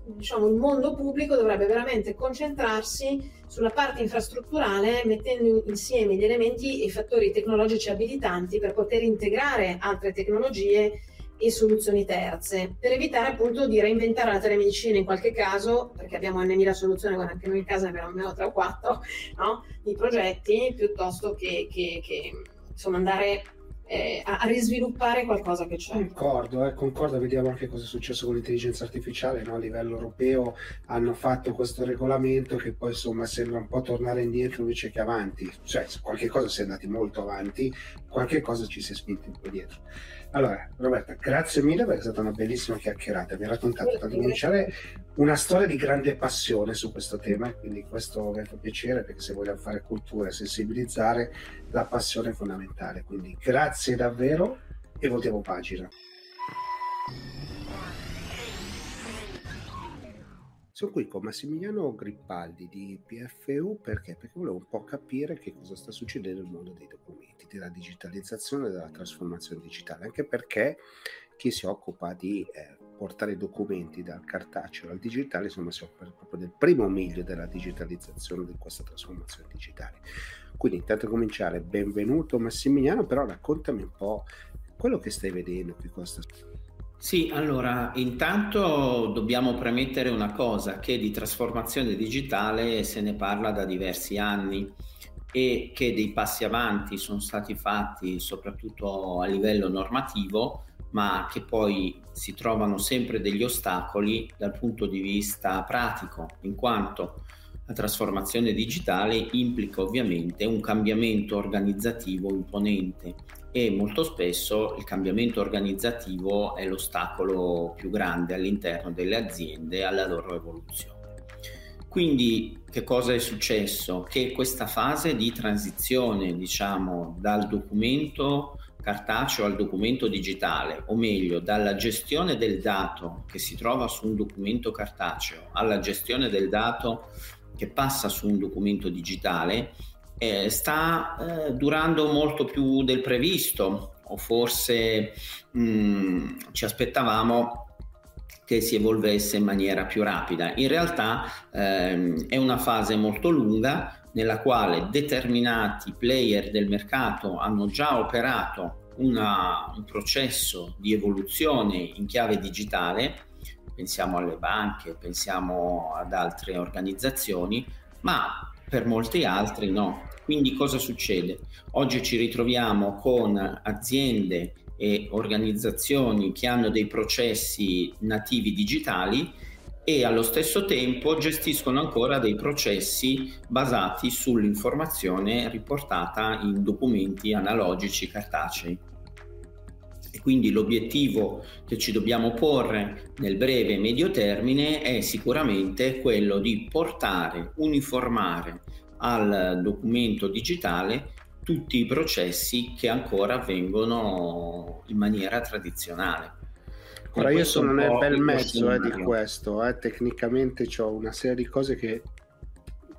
diciamo, il mondo pubblico dovrebbe veramente concentrarsi sulla parte infrastrutturale mettendo insieme gli elementi e i fattori tecnologici abilitanti per poter integrare altre tecnologie e soluzioni terze, per evitare appunto di reinventare la telemedicina in qualche caso, perché abbiamo N.000 soluzioni, guarda anche noi in casa ne abbiamo almeno 3 o 4 no? di progetti, piuttosto che, che, che insomma andare eh, a, a, risviluppare qualcosa che c'è. Concordo, eh, concordo, vediamo anche cosa è successo con l'intelligenza artificiale, no? a livello europeo hanno fatto questo regolamento che poi insomma sembra un po' tornare indietro invece che avanti, cioè qualche cosa si è andati molto avanti, qualche cosa ci si è spinto un po' dietro. Allora, Roberta, grazie mille perché è stata una bellissima chiacchierata. Mi ha raccontato da cominciare una storia di grande passione su questo tema quindi questo mi fa piacere perché se vogliamo fare cultura e sensibilizzare, la passione è fondamentale. Quindi grazie davvero e voltiamo pagina. Sono qui con Massimiliano Grippaldi di PFU perché? Perché volevo un po' capire che cosa sta succedendo nel mondo dei documenti, della digitalizzazione e della trasformazione digitale, anche perché chi si occupa di eh, portare documenti dal cartaceo al digitale, insomma, si occupa proprio del primo miglio della digitalizzazione di questa trasformazione digitale. Quindi, intanto cominciare, benvenuto Massimiliano, però raccontami un po' quello che stai vedendo, cosa sta sì, allora intanto dobbiamo premettere una cosa, che di trasformazione digitale se ne parla da diversi anni e che dei passi avanti sono stati fatti soprattutto a livello normativo, ma che poi si trovano sempre degli ostacoli dal punto di vista pratico, in quanto la trasformazione digitale implica ovviamente un cambiamento organizzativo imponente e molto spesso il cambiamento organizzativo è l'ostacolo più grande all'interno delle aziende alla loro evoluzione. Quindi che cosa è successo? Che questa fase di transizione, diciamo, dal documento cartaceo al documento digitale, o meglio, dalla gestione del dato che si trova su un documento cartaceo alla gestione del dato che passa su un documento digitale eh, sta eh, durando molto più del previsto o forse mh, mm, ci aspettavamo che si evolvesse in maniera più rapida. In realtà ehm, è una fase molto lunga nella quale determinati player del mercato hanno già operato una, un processo di evoluzione in chiave digitale pensiamo alle banche, pensiamo ad altre organizzazioni, ma per molti altri no. Quindi cosa succede? Oggi ci ritroviamo con aziende e organizzazioni che hanno dei processi nativi digitali e allo stesso tempo gestiscono ancora dei processi basati sull'informazione riportata in documenti analogici cartacei. E quindi l'obiettivo che ci dobbiamo porre nel breve e medio termine è sicuramente quello di portare, uniformare al documento digitale tutti i processi che ancora avvengono in maniera tradizionale. Ora io sono nel bel mezzo eh, di questo, eh. tecnicamente ho una serie di cose che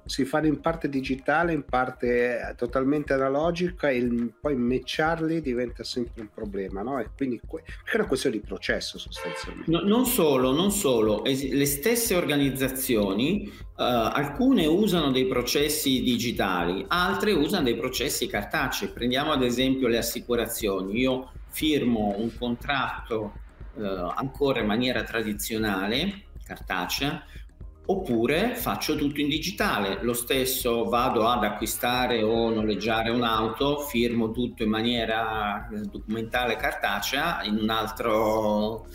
si fanno in parte digitale, in parte totalmente analogica e poi matcharli diventa sempre un problema, no? E quindi è una questione di processo sostanzialmente. No, non solo, non solo, le stesse organizzazioni, uh, alcune usano dei processi digitali, altre usano dei processi cartacei. Prendiamo ad esempio le assicurazioni. Io firmo un contratto uh, ancora in maniera tradizionale, cartacea, oppure faccio tutto in digitale. Lo stesso vado ad acquistare o noleggiare un'auto, firmo tutto in maniera documentale cartacea, in un altro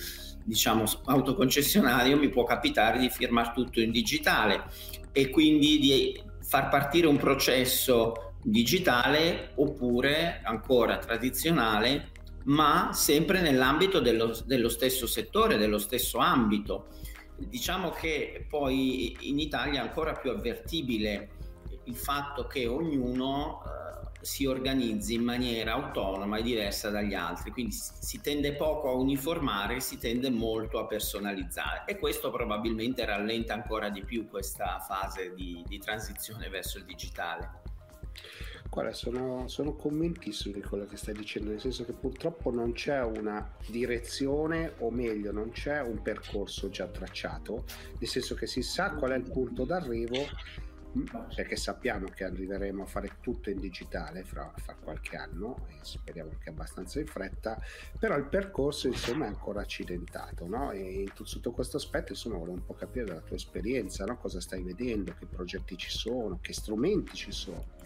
diciamo autoconcessionario mi può capitare di firmare tutto in digitale e quindi di far partire un processo digitale oppure ancora tradizionale ma sempre nell'ambito dello, dello stesso settore, dello stesso ambito Diciamo che poi in Italia è ancora più avvertibile il fatto che ognuno eh, si organizzi in maniera autonoma e diversa dagli altri, quindi si tende poco a uniformare, si tende molto a personalizzare e questo probabilmente rallenta ancora di più questa fase di, di transizione verso il digitale. Guarda, sono, sono convintissimo di quello che stai dicendo, nel senso che purtroppo non c'è una direzione, o meglio, non c'è un percorso già tracciato, nel senso che si sa qual è il punto d'arrivo, mm, perché sappiamo che arriveremo a fare tutto in digitale fra, fra qualche anno, e speriamo che abbastanza in fretta, però il percorso insomma è ancora accidentato, no? E sotto questo aspetto insomma volevo un po' capire dalla tua esperienza, no? cosa stai vedendo, che progetti ci sono, che strumenti ci sono.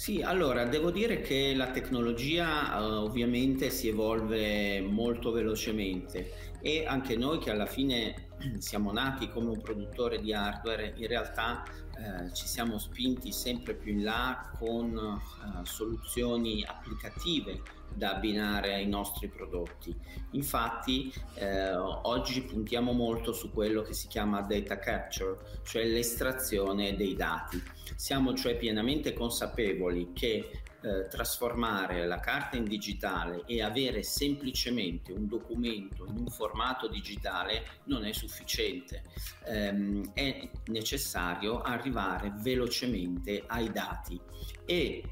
Sì, allora devo dire che la tecnologia eh, ovviamente si evolve molto velocemente e anche noi che alla fine siamo nati come un produttore di hardware, in realtà eh, ci siamo spinti sempre più in là con eh, soluzioni applicative da abbinare ai nostri prodotti. Infatti eh, oggi puntiamo molto su quello che si chiama data capture, cioè l'estrazione dei dati. Siamo cioè pienamente consapevoli che eh, trasformare la carta in digitale e avere semplicemente un documento in un formato digitale non è sufficiente. Ehm, è necessario arrivare velocemente ai dati e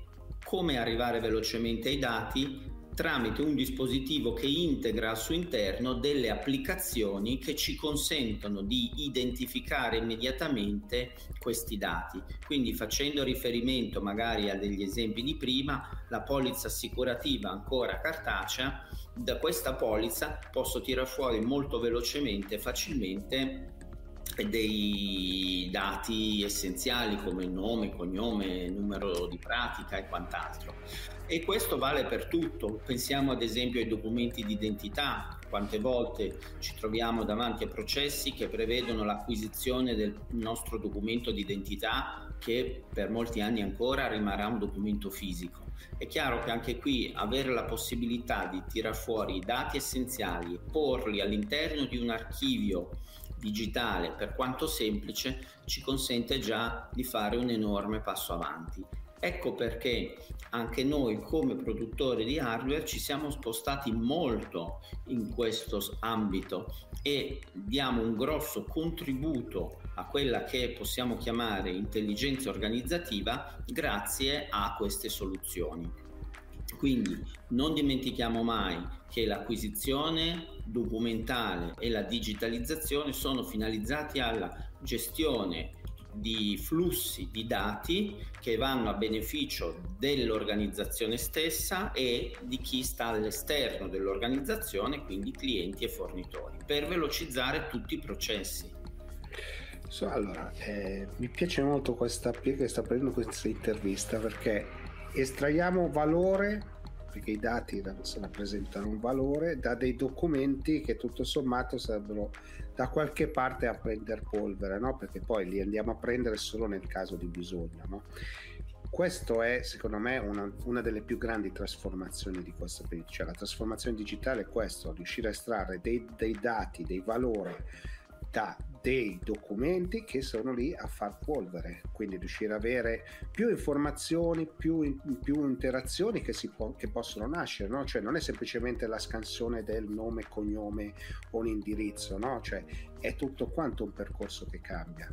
come arrivare velocemente ai dati? Tramite un dispositivo che integra al suo interno delle applicazioni che ci consentono di identificare immediatamente questi dati. Quindi facendo riferimento magari a degli esempi di prima, la polizza assicurativa ancora cartacea, da questa polizza posso tirare fuori molto velocemente e facilmente dei dati essenziali come nome, cognome, numero di pratica e quant'altro. E questo vale per tutto. Pensiamo ad esempio ai documenti di identità. Quante volte ci troviamo davanti a processi che prevedono l'acquisizione del nostro documento di identità che per molti anni ancora rimarrà un documento fisico. È chiaro che anche qui avere la possibilità di tirar fuori i dati essenziali e porli all'interno di un archivio digitale, per quanto semplice, ci consente già di fare un enorme passo avanti. Ecco perché anche noi come produttori di hardware ci siamo spostati molto in questo ambito e diamo un grosso contributo a quella che possiamo chiamare intelligenza organizzativa grazie a queste soluzioni. Quindi non dimentichiamo mai che l'acquisizione documentale e la digitalizzazione sono finalizzati alla gestione di flussi di dati che vanno a beneficio dell'organizzazione stessa e di chi sta all'esterno dell'organizzazione, quindi clienti e fornitori, per velocizzare tutti i processi. So, allora, eh, mi piace molto questa piega che sta prendendo questa intervista perché estraiamo valore perché i dati rappresentano un valore da dei documenti che tutto sommato sarebbero da qualche parte a prendere polvere, no? perché poi li andiamo a prendere solo nel caso di bisogno. No? Questo è secondo me una, una, delle più grandi trasformazioni di questa periodo, cioè la trasformazione digitale è questo, riuscire a estrarre dei, dei dati, dei valori da dei documenti che sono lì a far polvere, quindi riuscire ad avere più informazioni, più, più interazioni che, può, che, possono nascere, no? cioè non è semplicemente la scansione del nome, cognome o un indirizzo, no? cioè è tutto quanto un percorso che cambia.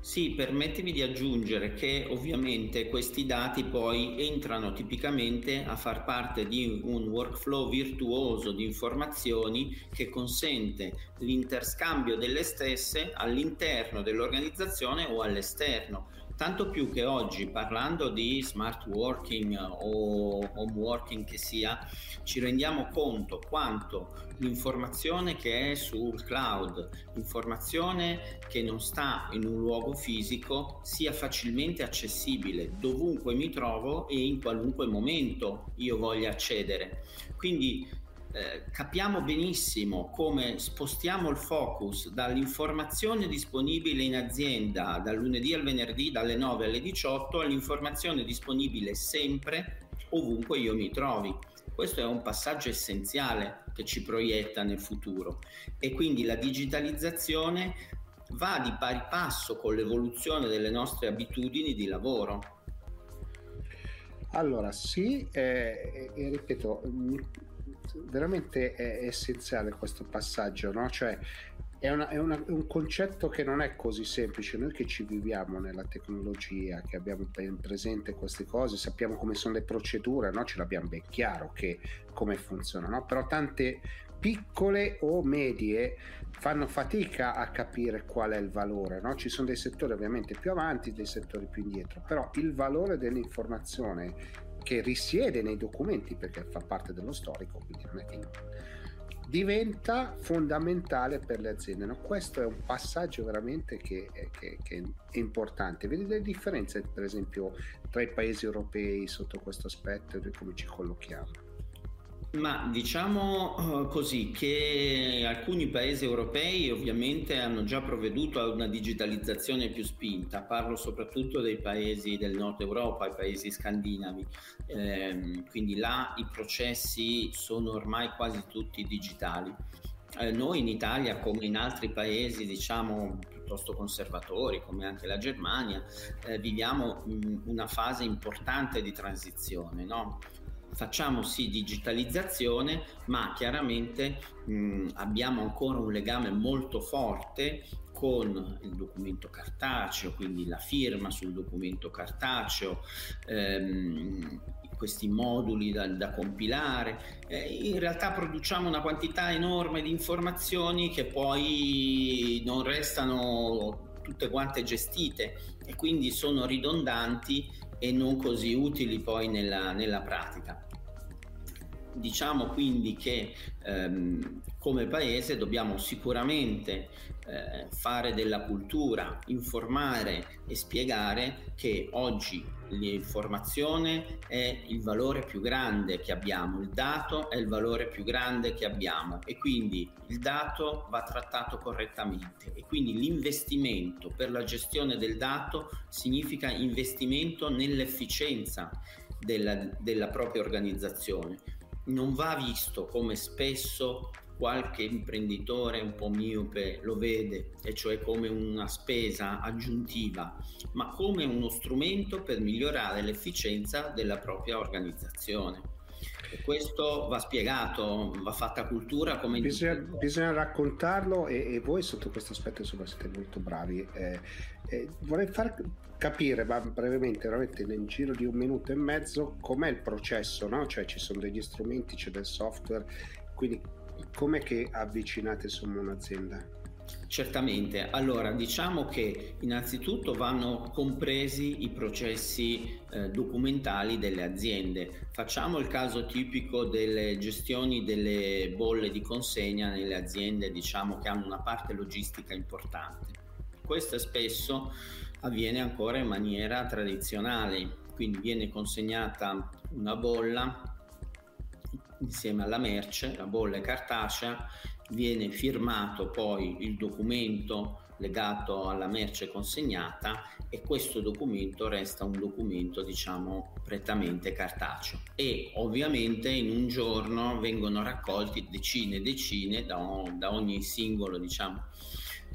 Sì, permettimi di aggiungere che ovviamente questi dati poi entrano tipicamente a far parte di un workflow virtuoso di informazioni che consente l'interscambio delle stesse all'interno dell'organizzazione o all'esterno Tanto più che oggi parlando di smart working o home working che sia, ci rendiamo conto quanto l'informazione che è sul cloud, l'informazione che non sta in un luogo fisico, sia facilmente accessibile dovunque mi trovo e in qualunque momento io voglia accedere. Quindi eh, capiamo benissimo come spostiamo il focus dall'informazione disponibile in azienda dal lunedì al venerdì dalle 9 alle 18 all'informazione disponibile sempre ovunque io mi trovi. Questo è un passaggio essenziale che ci proietta nel futuro e quindi la digitalizzazione va di pari passo con l'evoluzione delle nostre abitudini di lavoro. Allora sì, eh, ripeto, veramente è essenziale questo passaggio, no? Cioè, è, una, è, una, un concetto che non è così semplice. Noi che ci viviamo nella tecnologia, che abbiamo ben presente queste cose, sappiamo come sono le procedure, no? ce l'abbiamo ben chiaro che, come funzionano, no? però tante piccole o medie fanno fatica a capire qual è il valore. No? Ci sono dei settori ovviamente più avanti, dei settori più indietro, però il valore dell'informazione che risiede nei documenti perché fa parte dello storico, quindi non è che diventa fondamentale per le aziende. No? Questo è un passaggio veramente che, che, che, è importante. Vedi le differenze, per esempio, tra i paesi europei sotto questo aspetto e come ci collochiamo? Ma diciamo eh, così che alcuni paesi europei ovviamente hanno già provveduto a una digitalizzazione più spinta, parlo soprattutto dei paesi del nord Europa, i paesi scandinavi, eh, quindi là i processi sono ormai quasi tutti digitali. Eh, noi in Italia, come in altri paesi, diciamo piuttosto conservatori come anche la Germania, eh, viviamo mh, una fase importante di transizione. No? Facciamo sì digitalizzazione, ma chiaramente mh, abbiamo ancora un legame molto forte con il documento cartaceo, quindi la firma sul documento cartaceo, ehm, questi moduli da, da compilare. Eh, in realtà produciamo una quantità enorme di informazioni che poi non restano tutte quante gestite e quindi sono ridondanti e non così utili poi nella, nella pratica. Diciamo quindi che ehm, come paese dobbiamo sicuramente eh, fare della cultura, informare e spiegare che oggi l'informazione è il valore più grande che abbiamo, il dato è il valore più grande che abbiamo e quindi il dato va trattato correttamente e quindi l'investimento per la gestione del dato significa investimento nell'efficienza della, della propria organizzazione. Non va visto come spesso qualche imprenditore un po' miope lo vede, e cioè come una spesa aggiuntiva, ma come uno strumento per migliorare l'efficienza della propria organizzazione. E questo va spiegato, va fatta cultura come bisogna, bisogna raccontarlo e, e, voi sotto questo aspetto insomma siete molto bravi. Eh, eh, vorrei far capire ma brevemente, veramente nel giro di un minuto e mezzo, com'è il processo, no? Cioè ci sono degli strumenti, c'è del software, quindi com'è che avvicinate insomma un'azienda? Certamente, allora diciamo che innanzitutto vanno compresi i processi eh, documentali delle aziende. Facciamo il caso tipico delle gestioni delle bolle di consegna nelle aziende diciamo che hanno una parte logistica importante. Questo spesso avviene ancora in maniera tradizionale, quindi viene consegnata una bolla insieme alla merce, la bolla è cartacea, viene firmato poi il documento legato alla merce consegnata e questo documento resta un documento diciamo prettamente cartaceo. E ovviamente in un giorno vengono raccolti decine e decine da, da ogni singolo diciamo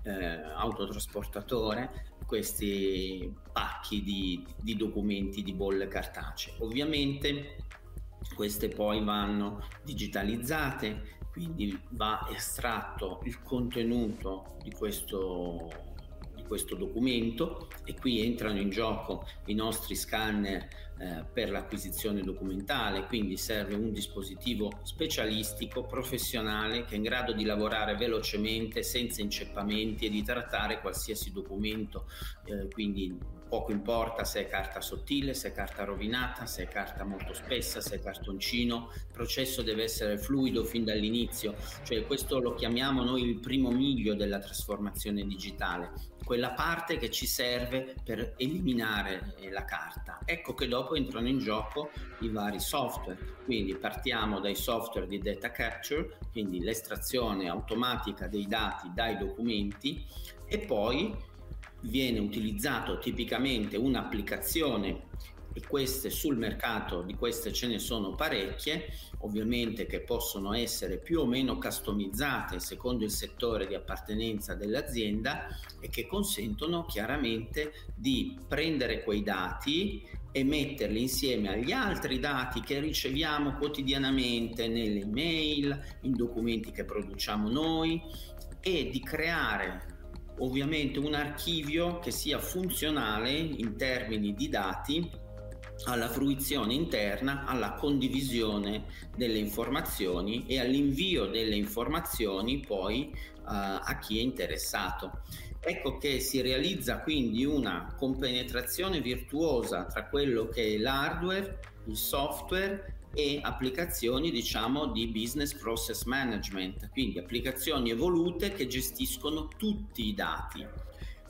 eh, autotrasportatore questi pacchi di, di documenti di bolle cartacee. Ovviamente queste poi vanno digitalizzate, quindi va estratto il contenuto di questo, questo documento e qui entrano in gioco i nostri scanner eh, per l'acquisizione documentale, quindi serve un dispositivo specialistico, professionale, che è in grado di lavorare velocemente, senza inceppamenti e di trattare qualsiasi documento, eh, quindi poco importa se è carta sottile, se è carta rovinata, se è carta molto spessa, se è cartoncino, il processo deve essere fluido fin dall'inizio, cioè questo lo chiamiamo noi il primo miglio della trasformazione digitale, quella parte che ci serve per eliminare eh, la carta. Ecco che dopo entrano in gioco i vari software, quindi partiamo dai software di data capture, quindi l'estrazione automatica dei dati dai documenti e poi viene utilizzato tipicamente un'applicazione e queste sul mercato di queste ce ne sono parecchie, ovviamente che possono essere più o meno customizzate secondo il settore di appartenenza dell'azienda e che consentono chiaramente di prendere quei dati e metterli insieme agli altri dati che riceviamo quotidianamente nelle email, in documenti che produciamo noi e di creare ovviamente un archivio che sia funzionale in termini di dati alla fruizione interna, alla condivisione delle informazioni e all'invio delle informazioni poi uh, a chi è interessato. Ecco che si realizza quindi una compenetrazione virtuosa tra quello che è l'hardware, il software e applicazioni diciamo di business process management, quindi applicazioni evolute che gestiscono tutti i dati.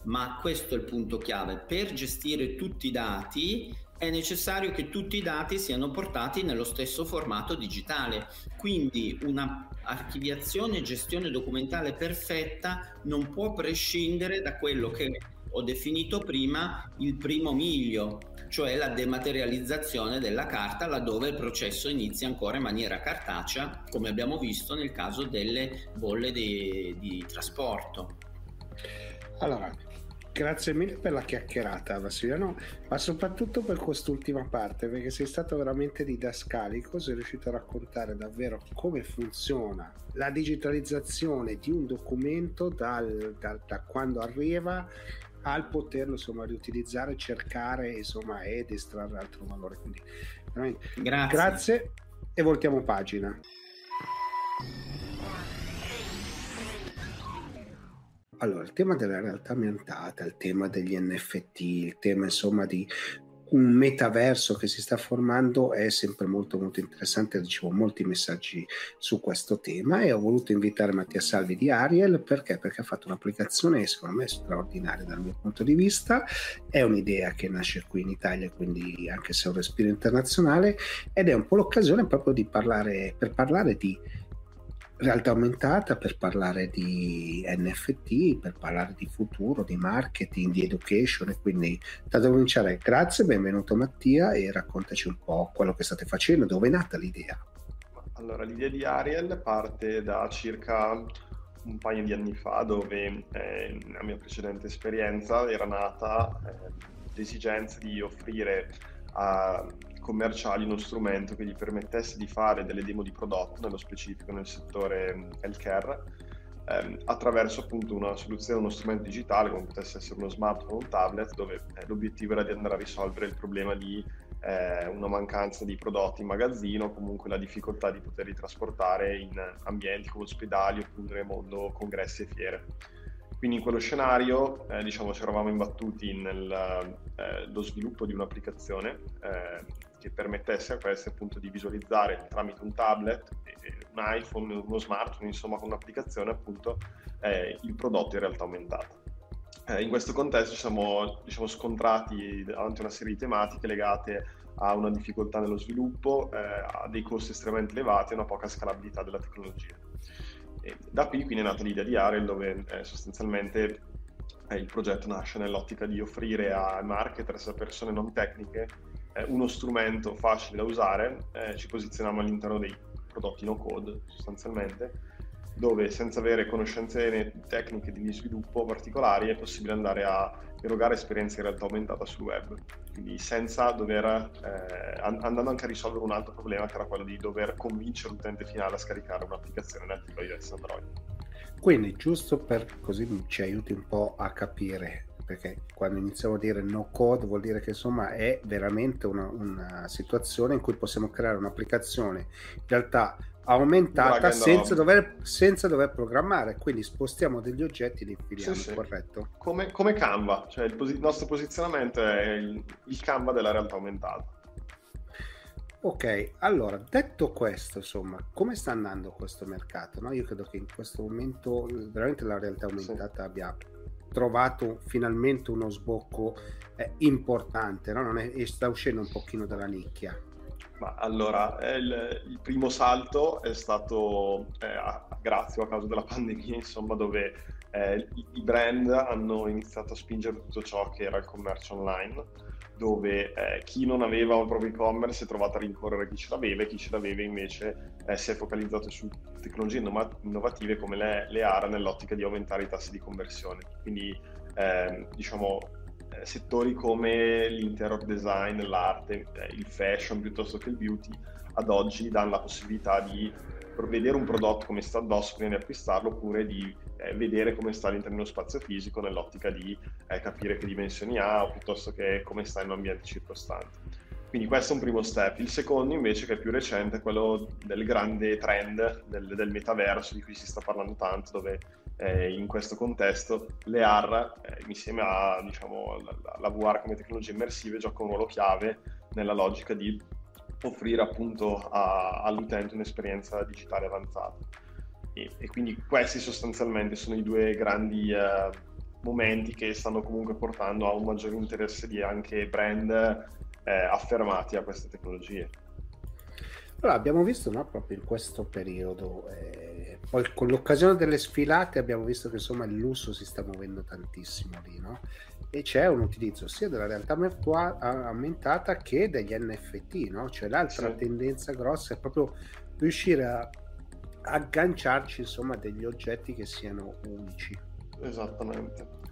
Ma questo è il punto chiave, per gestire tutti i dati è necessario che tutti i dati siano portati nello stesso formato digitale, quindi una archiviazione e gestione documentale perfetta non può prescindere da quello che ho definito prima il primo miglio, cioè la dematerializzazione della carta laddove il processo inizia ancora in maniera cartacea, come abbiamo visto nel caso delle bolle di, di trasporto. Allora, Grazie mille per la chiacchierata, Vassiliano, ma soprattutto per quest'ultima parte, perché sei stato veramente didascalico, sei riuscito a raccontare davvero come funziona la digitalizzazione di un documento dal, da, da quando arriva al poterlo insomma riutilizzare, cercare insomma ed estrarre altro valore. Quindi grazie. grazie e voltiamo pagina. Allora, il tema della realtà aumentata, il tema degli NFT, il tema insomma di un metaverso che si sta formando è sempre molto molto interessante, ricevo molti messaggi su questo tema e ho voluto invitare Mattia Salvi di Ariel. Perché? Perché ha fatto un'applicazione secondo me straordinaria dal mio punto di vista, è un'idea che nasce qui in Italia, quindi anche se è un respiro internazionale ed è un po' l'occasione proprio di parlare, per parlare di realtà aumentata per parlare di NFT, per parlare di futuro, di marketing, di education e quindi da dove cominciare. Grazie, benvenuto Mattia e raccontaci un po' quello che state facendo, dove è nata l'idea. Allora, l'idea di Ariel parte da circa un paio di anni fa dove eh, nella mia precedente esperienza era nata eh, l'esigenza di offrire a commerciali uno strumento che gli permettesse di fare delle demo di prodotto, nello specifico nel settore mm, healthcare, ehm, attraverso appunto una soluzione, uno strumento digitale come potesse essere uno smartphone o un tablet, dove eh, l'obiettivo era di andare a risolvere il problema di eh, una mancanza di prodotti in magazzino, comunque la difficoltà di poterli trasportare in ambienti come ospedali oppure nel mondo congressi e fiere. Quindi in quello scenario eh, diciamo, ci eravamo imbattuti nello eh, sviluppo di un'applicazione eh, che permettesse a queste appunto di visualizzare tramite un tablet, un iPhone, uno smartphone, insomma con un'applicazione appunto eh, il prodotto in realtà aumentato. Eh, in questo contesto ci siamo diciamo, scontrati davanti a una serie di tematiche legate a una difficoltà nello sviluppo, eh, a dei costi estremamente elevati e una poca scalabilità della tecnologia. E da qui quindi è nata l'idea di Ariel dove eh, sostanzialmente eh, il progetto nasce nell'ottica di offrire a marketers, a persone non tecniche, eh, uno strumento facile da usare, eh, ci posizioniamo all'interno dei prodotti no code sostanzialmente, dove senza avere conoscenze tecniche di sviluppo particolari è possibile andare a erogare esperienze in realtà aumentata sul web, quindi senza dover, eh, andando anche a risolvere un altro problema che era quello di dover convincere l'utente finale a scaricare un'applicazione nativa iOS Android. Quindi giusto per così ci aiuti un po' a capire, perché quando iniziamo a dire no code vuol dire che insomma è veramente una, una situazione in cui possiamo creare un'applicazione in realtà aumentata senza dover, senza dover, programmare, quindi spostiamo degli oggetti e li infiliamo, sì, sì. corretto? Come, come, Canva, cioè il, posi- nostro posizionamento è il, il Canva della realtà aumentata. Ok, allora detto questo, insomma, come sta andando questo mercato? No? Io credo che in questo momento veramente la realtà aumentata sì. abbia trovato finalmente uno sbocco eh, importante, no? Non è, sta uscendo un pochino dalla nicchia. Ma allora, il, il, primo salto è stato eh, grazie a causa della pandemia, insomma, dove eh, i brand hanno iniziato a spingere tutto ciò che era il commercio online, dove eh, chi non aveva un proprio e-commerce si è trovato a rincorrere chi ce l'aveva e chi ce l'aveva invece eh, si è focalizzato su tecnologie innovative come le, le ARA nell'ottica di aumentare i tassi di conversione. Quindi, ehm, diciamo, eh, settori come l'interior design, l'arte, eh, il fashion piuttosto che il beauty, ad oggi danno la possibilità di vedere un prodotto come sta addosso prima di acquistarlo oppure di eh, vedere come sta all'interno dello spazio fisico nell'ottica di eh, capire che dimensioni ha o piuttosto che come sta in un ambiente circostante. Quindi questo è un primo step. Il secondo invece, che è più recente, è quello del grande trend del, del metaverso di cui si sta parlando tanto, dove eh, in questo contesto le AR, eh, insieme a diciamo, la, la, VR come tecnologie immersive, gioca un ruolo chiave nella logica di offrire appunto a, all'utente un'esperienza digitale avanzata. E, e, quindi questi sostanzialmente sono i due grandi eh, momenti che stanno comunque portando a un maggiore interesse di anche brand eh, affermati a queste tecnologie. Allora, abbiamo visto no, proprio in questo periodo, eh, poi con l'occasione delle sfilate abbiamo visto che insomma il lusso si sta muovendo tantissimo lì, no? E c'è un utilizzo sia della realtà virtuale aumentata che degli NFT, no? Cioè l'altra sì. tendenza grossa è proprio riuscire a agganciarci insomma degli oggetti che siano unici. Esattamente.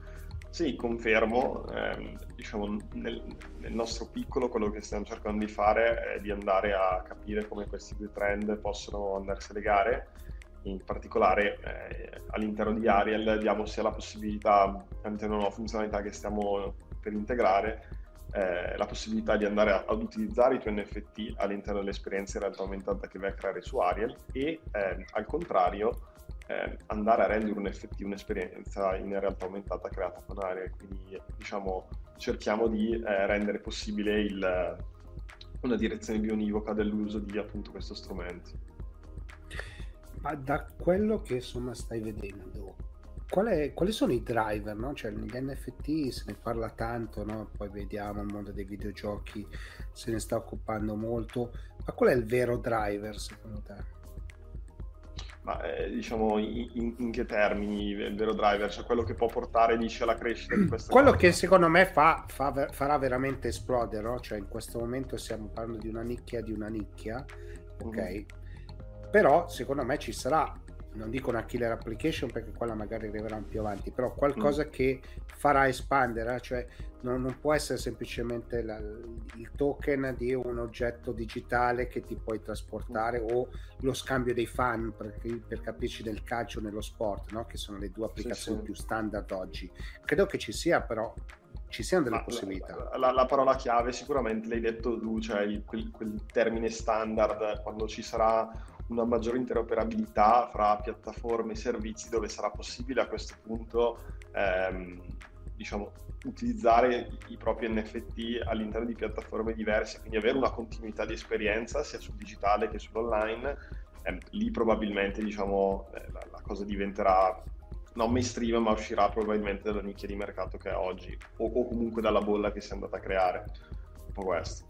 Sì, confermo. Eh, diciamo, nel, nel, nostro piccolo quello che stiamo cercando di fare è di andare a capire come questi due trend possono andarsi a legare. In particolare eh, all'interno di Ariel diamo sia la possibilità, tramite una nuova funzionalità che stiamo per integrare, eh, la possibilità di andare a, ad utilizzare i tuoi NFT all'interno dell'esperienza in realtà aumentata che vai a creare su Ariel e eh, al contrario eh, andare a rendere un effettivo un'esperienza in realtà aumentata creata con Ariel. Quindi diciamo cerchiamo di eh, rendere possibile il, una direzione bionivoca dell'uso di appunto questo strumento. Ma da quello che insomma stai vedendo, è, quali sono i driver? No? Cioè, negli NFT se ne parla tanto, no? poi vediamo il mondo dei videogiochi se ne sta occupando molto, ma qual è il vero driver secondo te? Ma eh, diciamo in, in, che termini il vero driver? Cioè quello che può portare dice alla crescita di questa Quello cosa? che secondo me fa, fa, farà veramente esplodere, no? cioè in questo momento stiamo parlando di una nicchia di una nicchia, ok? Mm-hmm. Però secondo me ci sarà non dico una killer application perché quella magari arriverà più avanti, però qualcosa mm. che farà espandere, eh, cioè non, non può essere semplicemente la, il token di un oggetto digitale che ti puoi trasportare mm. o lo scambio dei fan per, per capirci del calcio nello sport, no? che sono le due applicazioni sì, sì. più standard oggi. Credo che ci sia però ci siano delle Ma possibilità. La, la, la, parola chiave sicuramente l'hai detto tu, cioè quel, quel termine standard, quando ci sarà una maggiore interoperabilità fra piattaforme e servizi dove sarà possibile a questo punto ehm, diciamo, utilizzare i propri NFT all'interno di piattaforme diverse, quindi avere una continuità di esperienza sia sul digitale che sull'online, eh, lì probabilmente diciamo, eh, la, la, cosa diventerà non mainstream ma uscirà probabilmente dalla nicchia di mercato che è oggi o, o comunque dalla bolla che si è andata a creare. Un po' questo.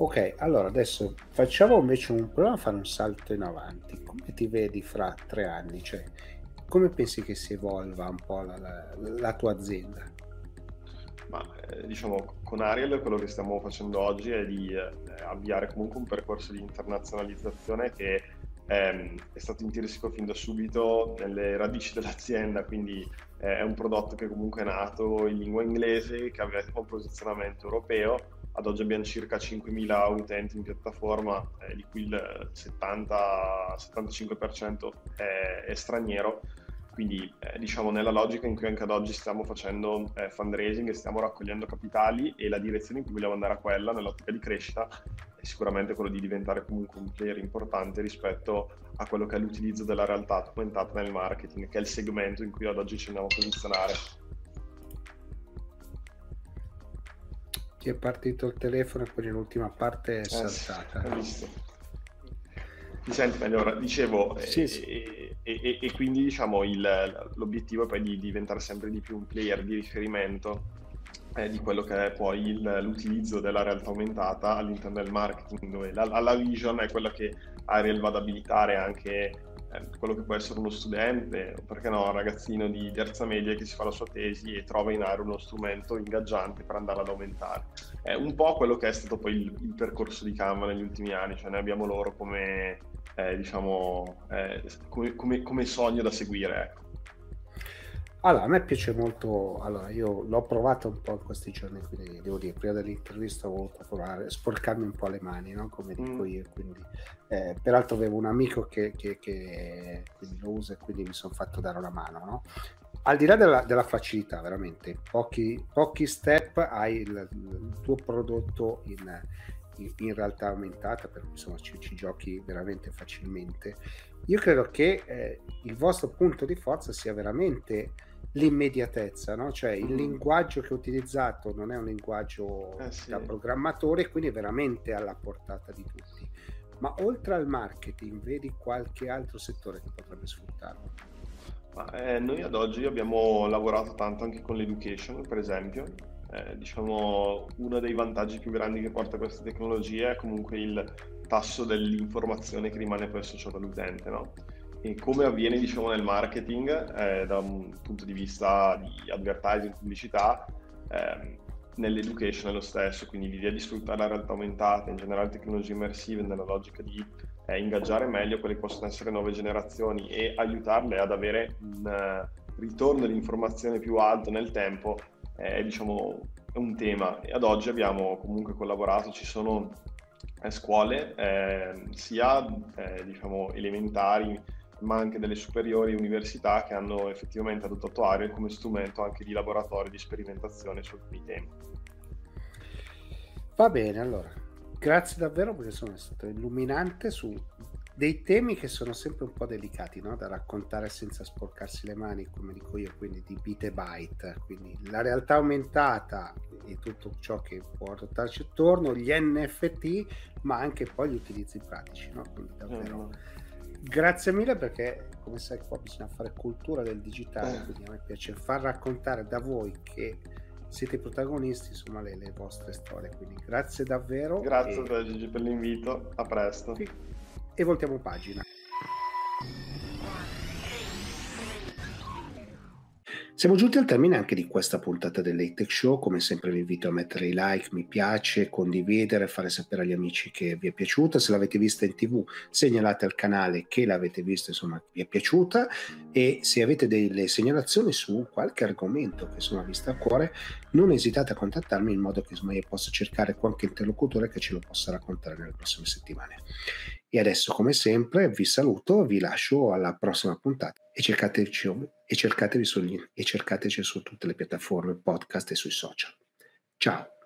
Ok, allora adesso facciamo invece un proviamo a fare un salto in avanti. Come ti vedi fra tre anni? Cioè, come pensi che si evolva un po' la, la, la tua azienda? Ma eh, diciamo con Ariel quello che stiamo facendo oggi è di eh, avviare comunque un percorso di internazionalizzazione che ehm, è stato intrisico fin da subito nelle radici dell'azienda, quindi eh, è un prodotto che comunque è nato in lingua inglese, che aveva un posizionamento europeo ad oggi abbiamo circa 5.000 utenti in piattaforma, eh, di cui il 70-75% è, è, straniero. Quindi eh, diciamo nella logica in cui anche ad oggi stiamo facendo eh, fundraising e stiamo raccogliendo capitali e la direzione in cui vogliamo andare a quella nell'ottica di crescita è sicuramente quello di diventare comunque un player importante rispetto a quello che è l'utilizzo della realtà aumentata nel marketing, che è il segmento in cui ad oggi ci andiamo a posizionare. ti è partito il telefono e poi l'ultima parte è eh, saltata. Visto. Mi senti meglio ora? Dicevo, sì, e, sì. E, e, e, quindi diciamo il, l'obiettivo è poi di diventare sempre di più un player di riferimento eh, di quello che è poi il, l'utilizzo della realtà aumentata all'interno del marketing, dove la, la vision è quella che Ariel va ad abilitare anche eh, quello che può essere uno studente, o perché no, un ragazzino di terza media che si fa la sua tesi e trova in aria uno strumento ingaggiante per andare ad aumentare. È un po' quello che è stato poi il, il percorso di Canva negli ultimi anni, cioè noi abbiamo loro come, eh, diciamo, eh, come, come, come, sogno da seguire. Ecco. Allora, a me piace molto, allora io l'ho provato un po' in questi giorni, quindi devo dire, prima dell'intervista ho voluto provare, sporcarmi un po' le mani, no? come dico mm. io, quindi, eh, peraltro avevo un amico che, che, che lo usa e quindi mi sono fatto dare una mano, no? Al di là della, della facilità, veramente, pochi, pochi step hai il, il tuo prodotto in, in, realtà aumentata, per cui insomma ci, ci giochi veramente facilmente. Io credo che eh, il vostro punto di forza sia veramente l'immediatezza, no? cioè il mm. linguaggio che ho utilizzato non è un linguaggio eh sì. da programmatore, quindi è veramente alla portata di tutti. Ma oltre al marketing, vedi qualche altro settore che potrebbe sfruttarlo? Ma, eh, noi ad oggi abbiamo lavorato tanto anche con l'education, per esempio. Eh, diciamo, uno dei vantaggi più grandi che porta questa tecnologia è comunque il tasso dell'informazione che rimane poi associato all'utente, no? e come avviene diciamo, nel marketing eh, da un punto di vista di advertising, pubblicità, eh, nell'education è lo stesso, quindi l'idea di sfruttare la realtà aumentata, in generale tecnologie immersive, nella logica di eh, ingaggiare meglio quelle che possono essere nuove generazioni e aiutarle ad avere un, ritorno dell'informazione più alto nel tempo è diciamo un tema e ad oggi abbiamo comunque collaborato, ci sono eh, scuole eh, sia eh, diciamo elementari ma anche delle superiori università che hanno effettivamente adottato Ariel come strumento anche di laboratorio di sperimentazione su alcuni temi. Va bene, allora, grazie davvero perché sono stato illuminante su dei temi che sono sempre un po' delicati no? da raccontare senza sporcarsi le mani, come dico io, quindi di bit e byte. Quindi la realtà aumentata e tutto ciò che può ruotarci attorno, gli NFT, ma anche poi gli utilizzi pratici. No? Quindi davvero. Mm. Grazie mille perché, come sai, qua bisogna fare cultura del digitale, eh. quindi a me piace far raccontare da voi che siete i protagonisti, insomma, le, le vostre storie. Quindi grazie davvero. Grazie e... Gigi per l'invito, a presto. Sì e voltiamo pagina. Siamo giunti al termine anche di questa puntata del Late Tech Show. Come sempre vi invito a mettere i like, mi piace, condividere, fare sapere agli amici che vi è piaciuta. Se l'avete vista in tv, segnalate al canale che l'avete vista, insomma, vi è piaciuta. E se avete delle segnalazioni su qualche argomento che insomma vi sta a cuore, non esitate a contattarmi in modo che insomma, io possa cercare qualche interlocutore che ce lo possa raccontare nelle prossime settimane. E adesso, come sempre, vi saluto, vi lascio alla prossima puntata e cercateci, e cercatevi sugli, e cercateci su tutte le piattaforme podcast e sui social. Ciao!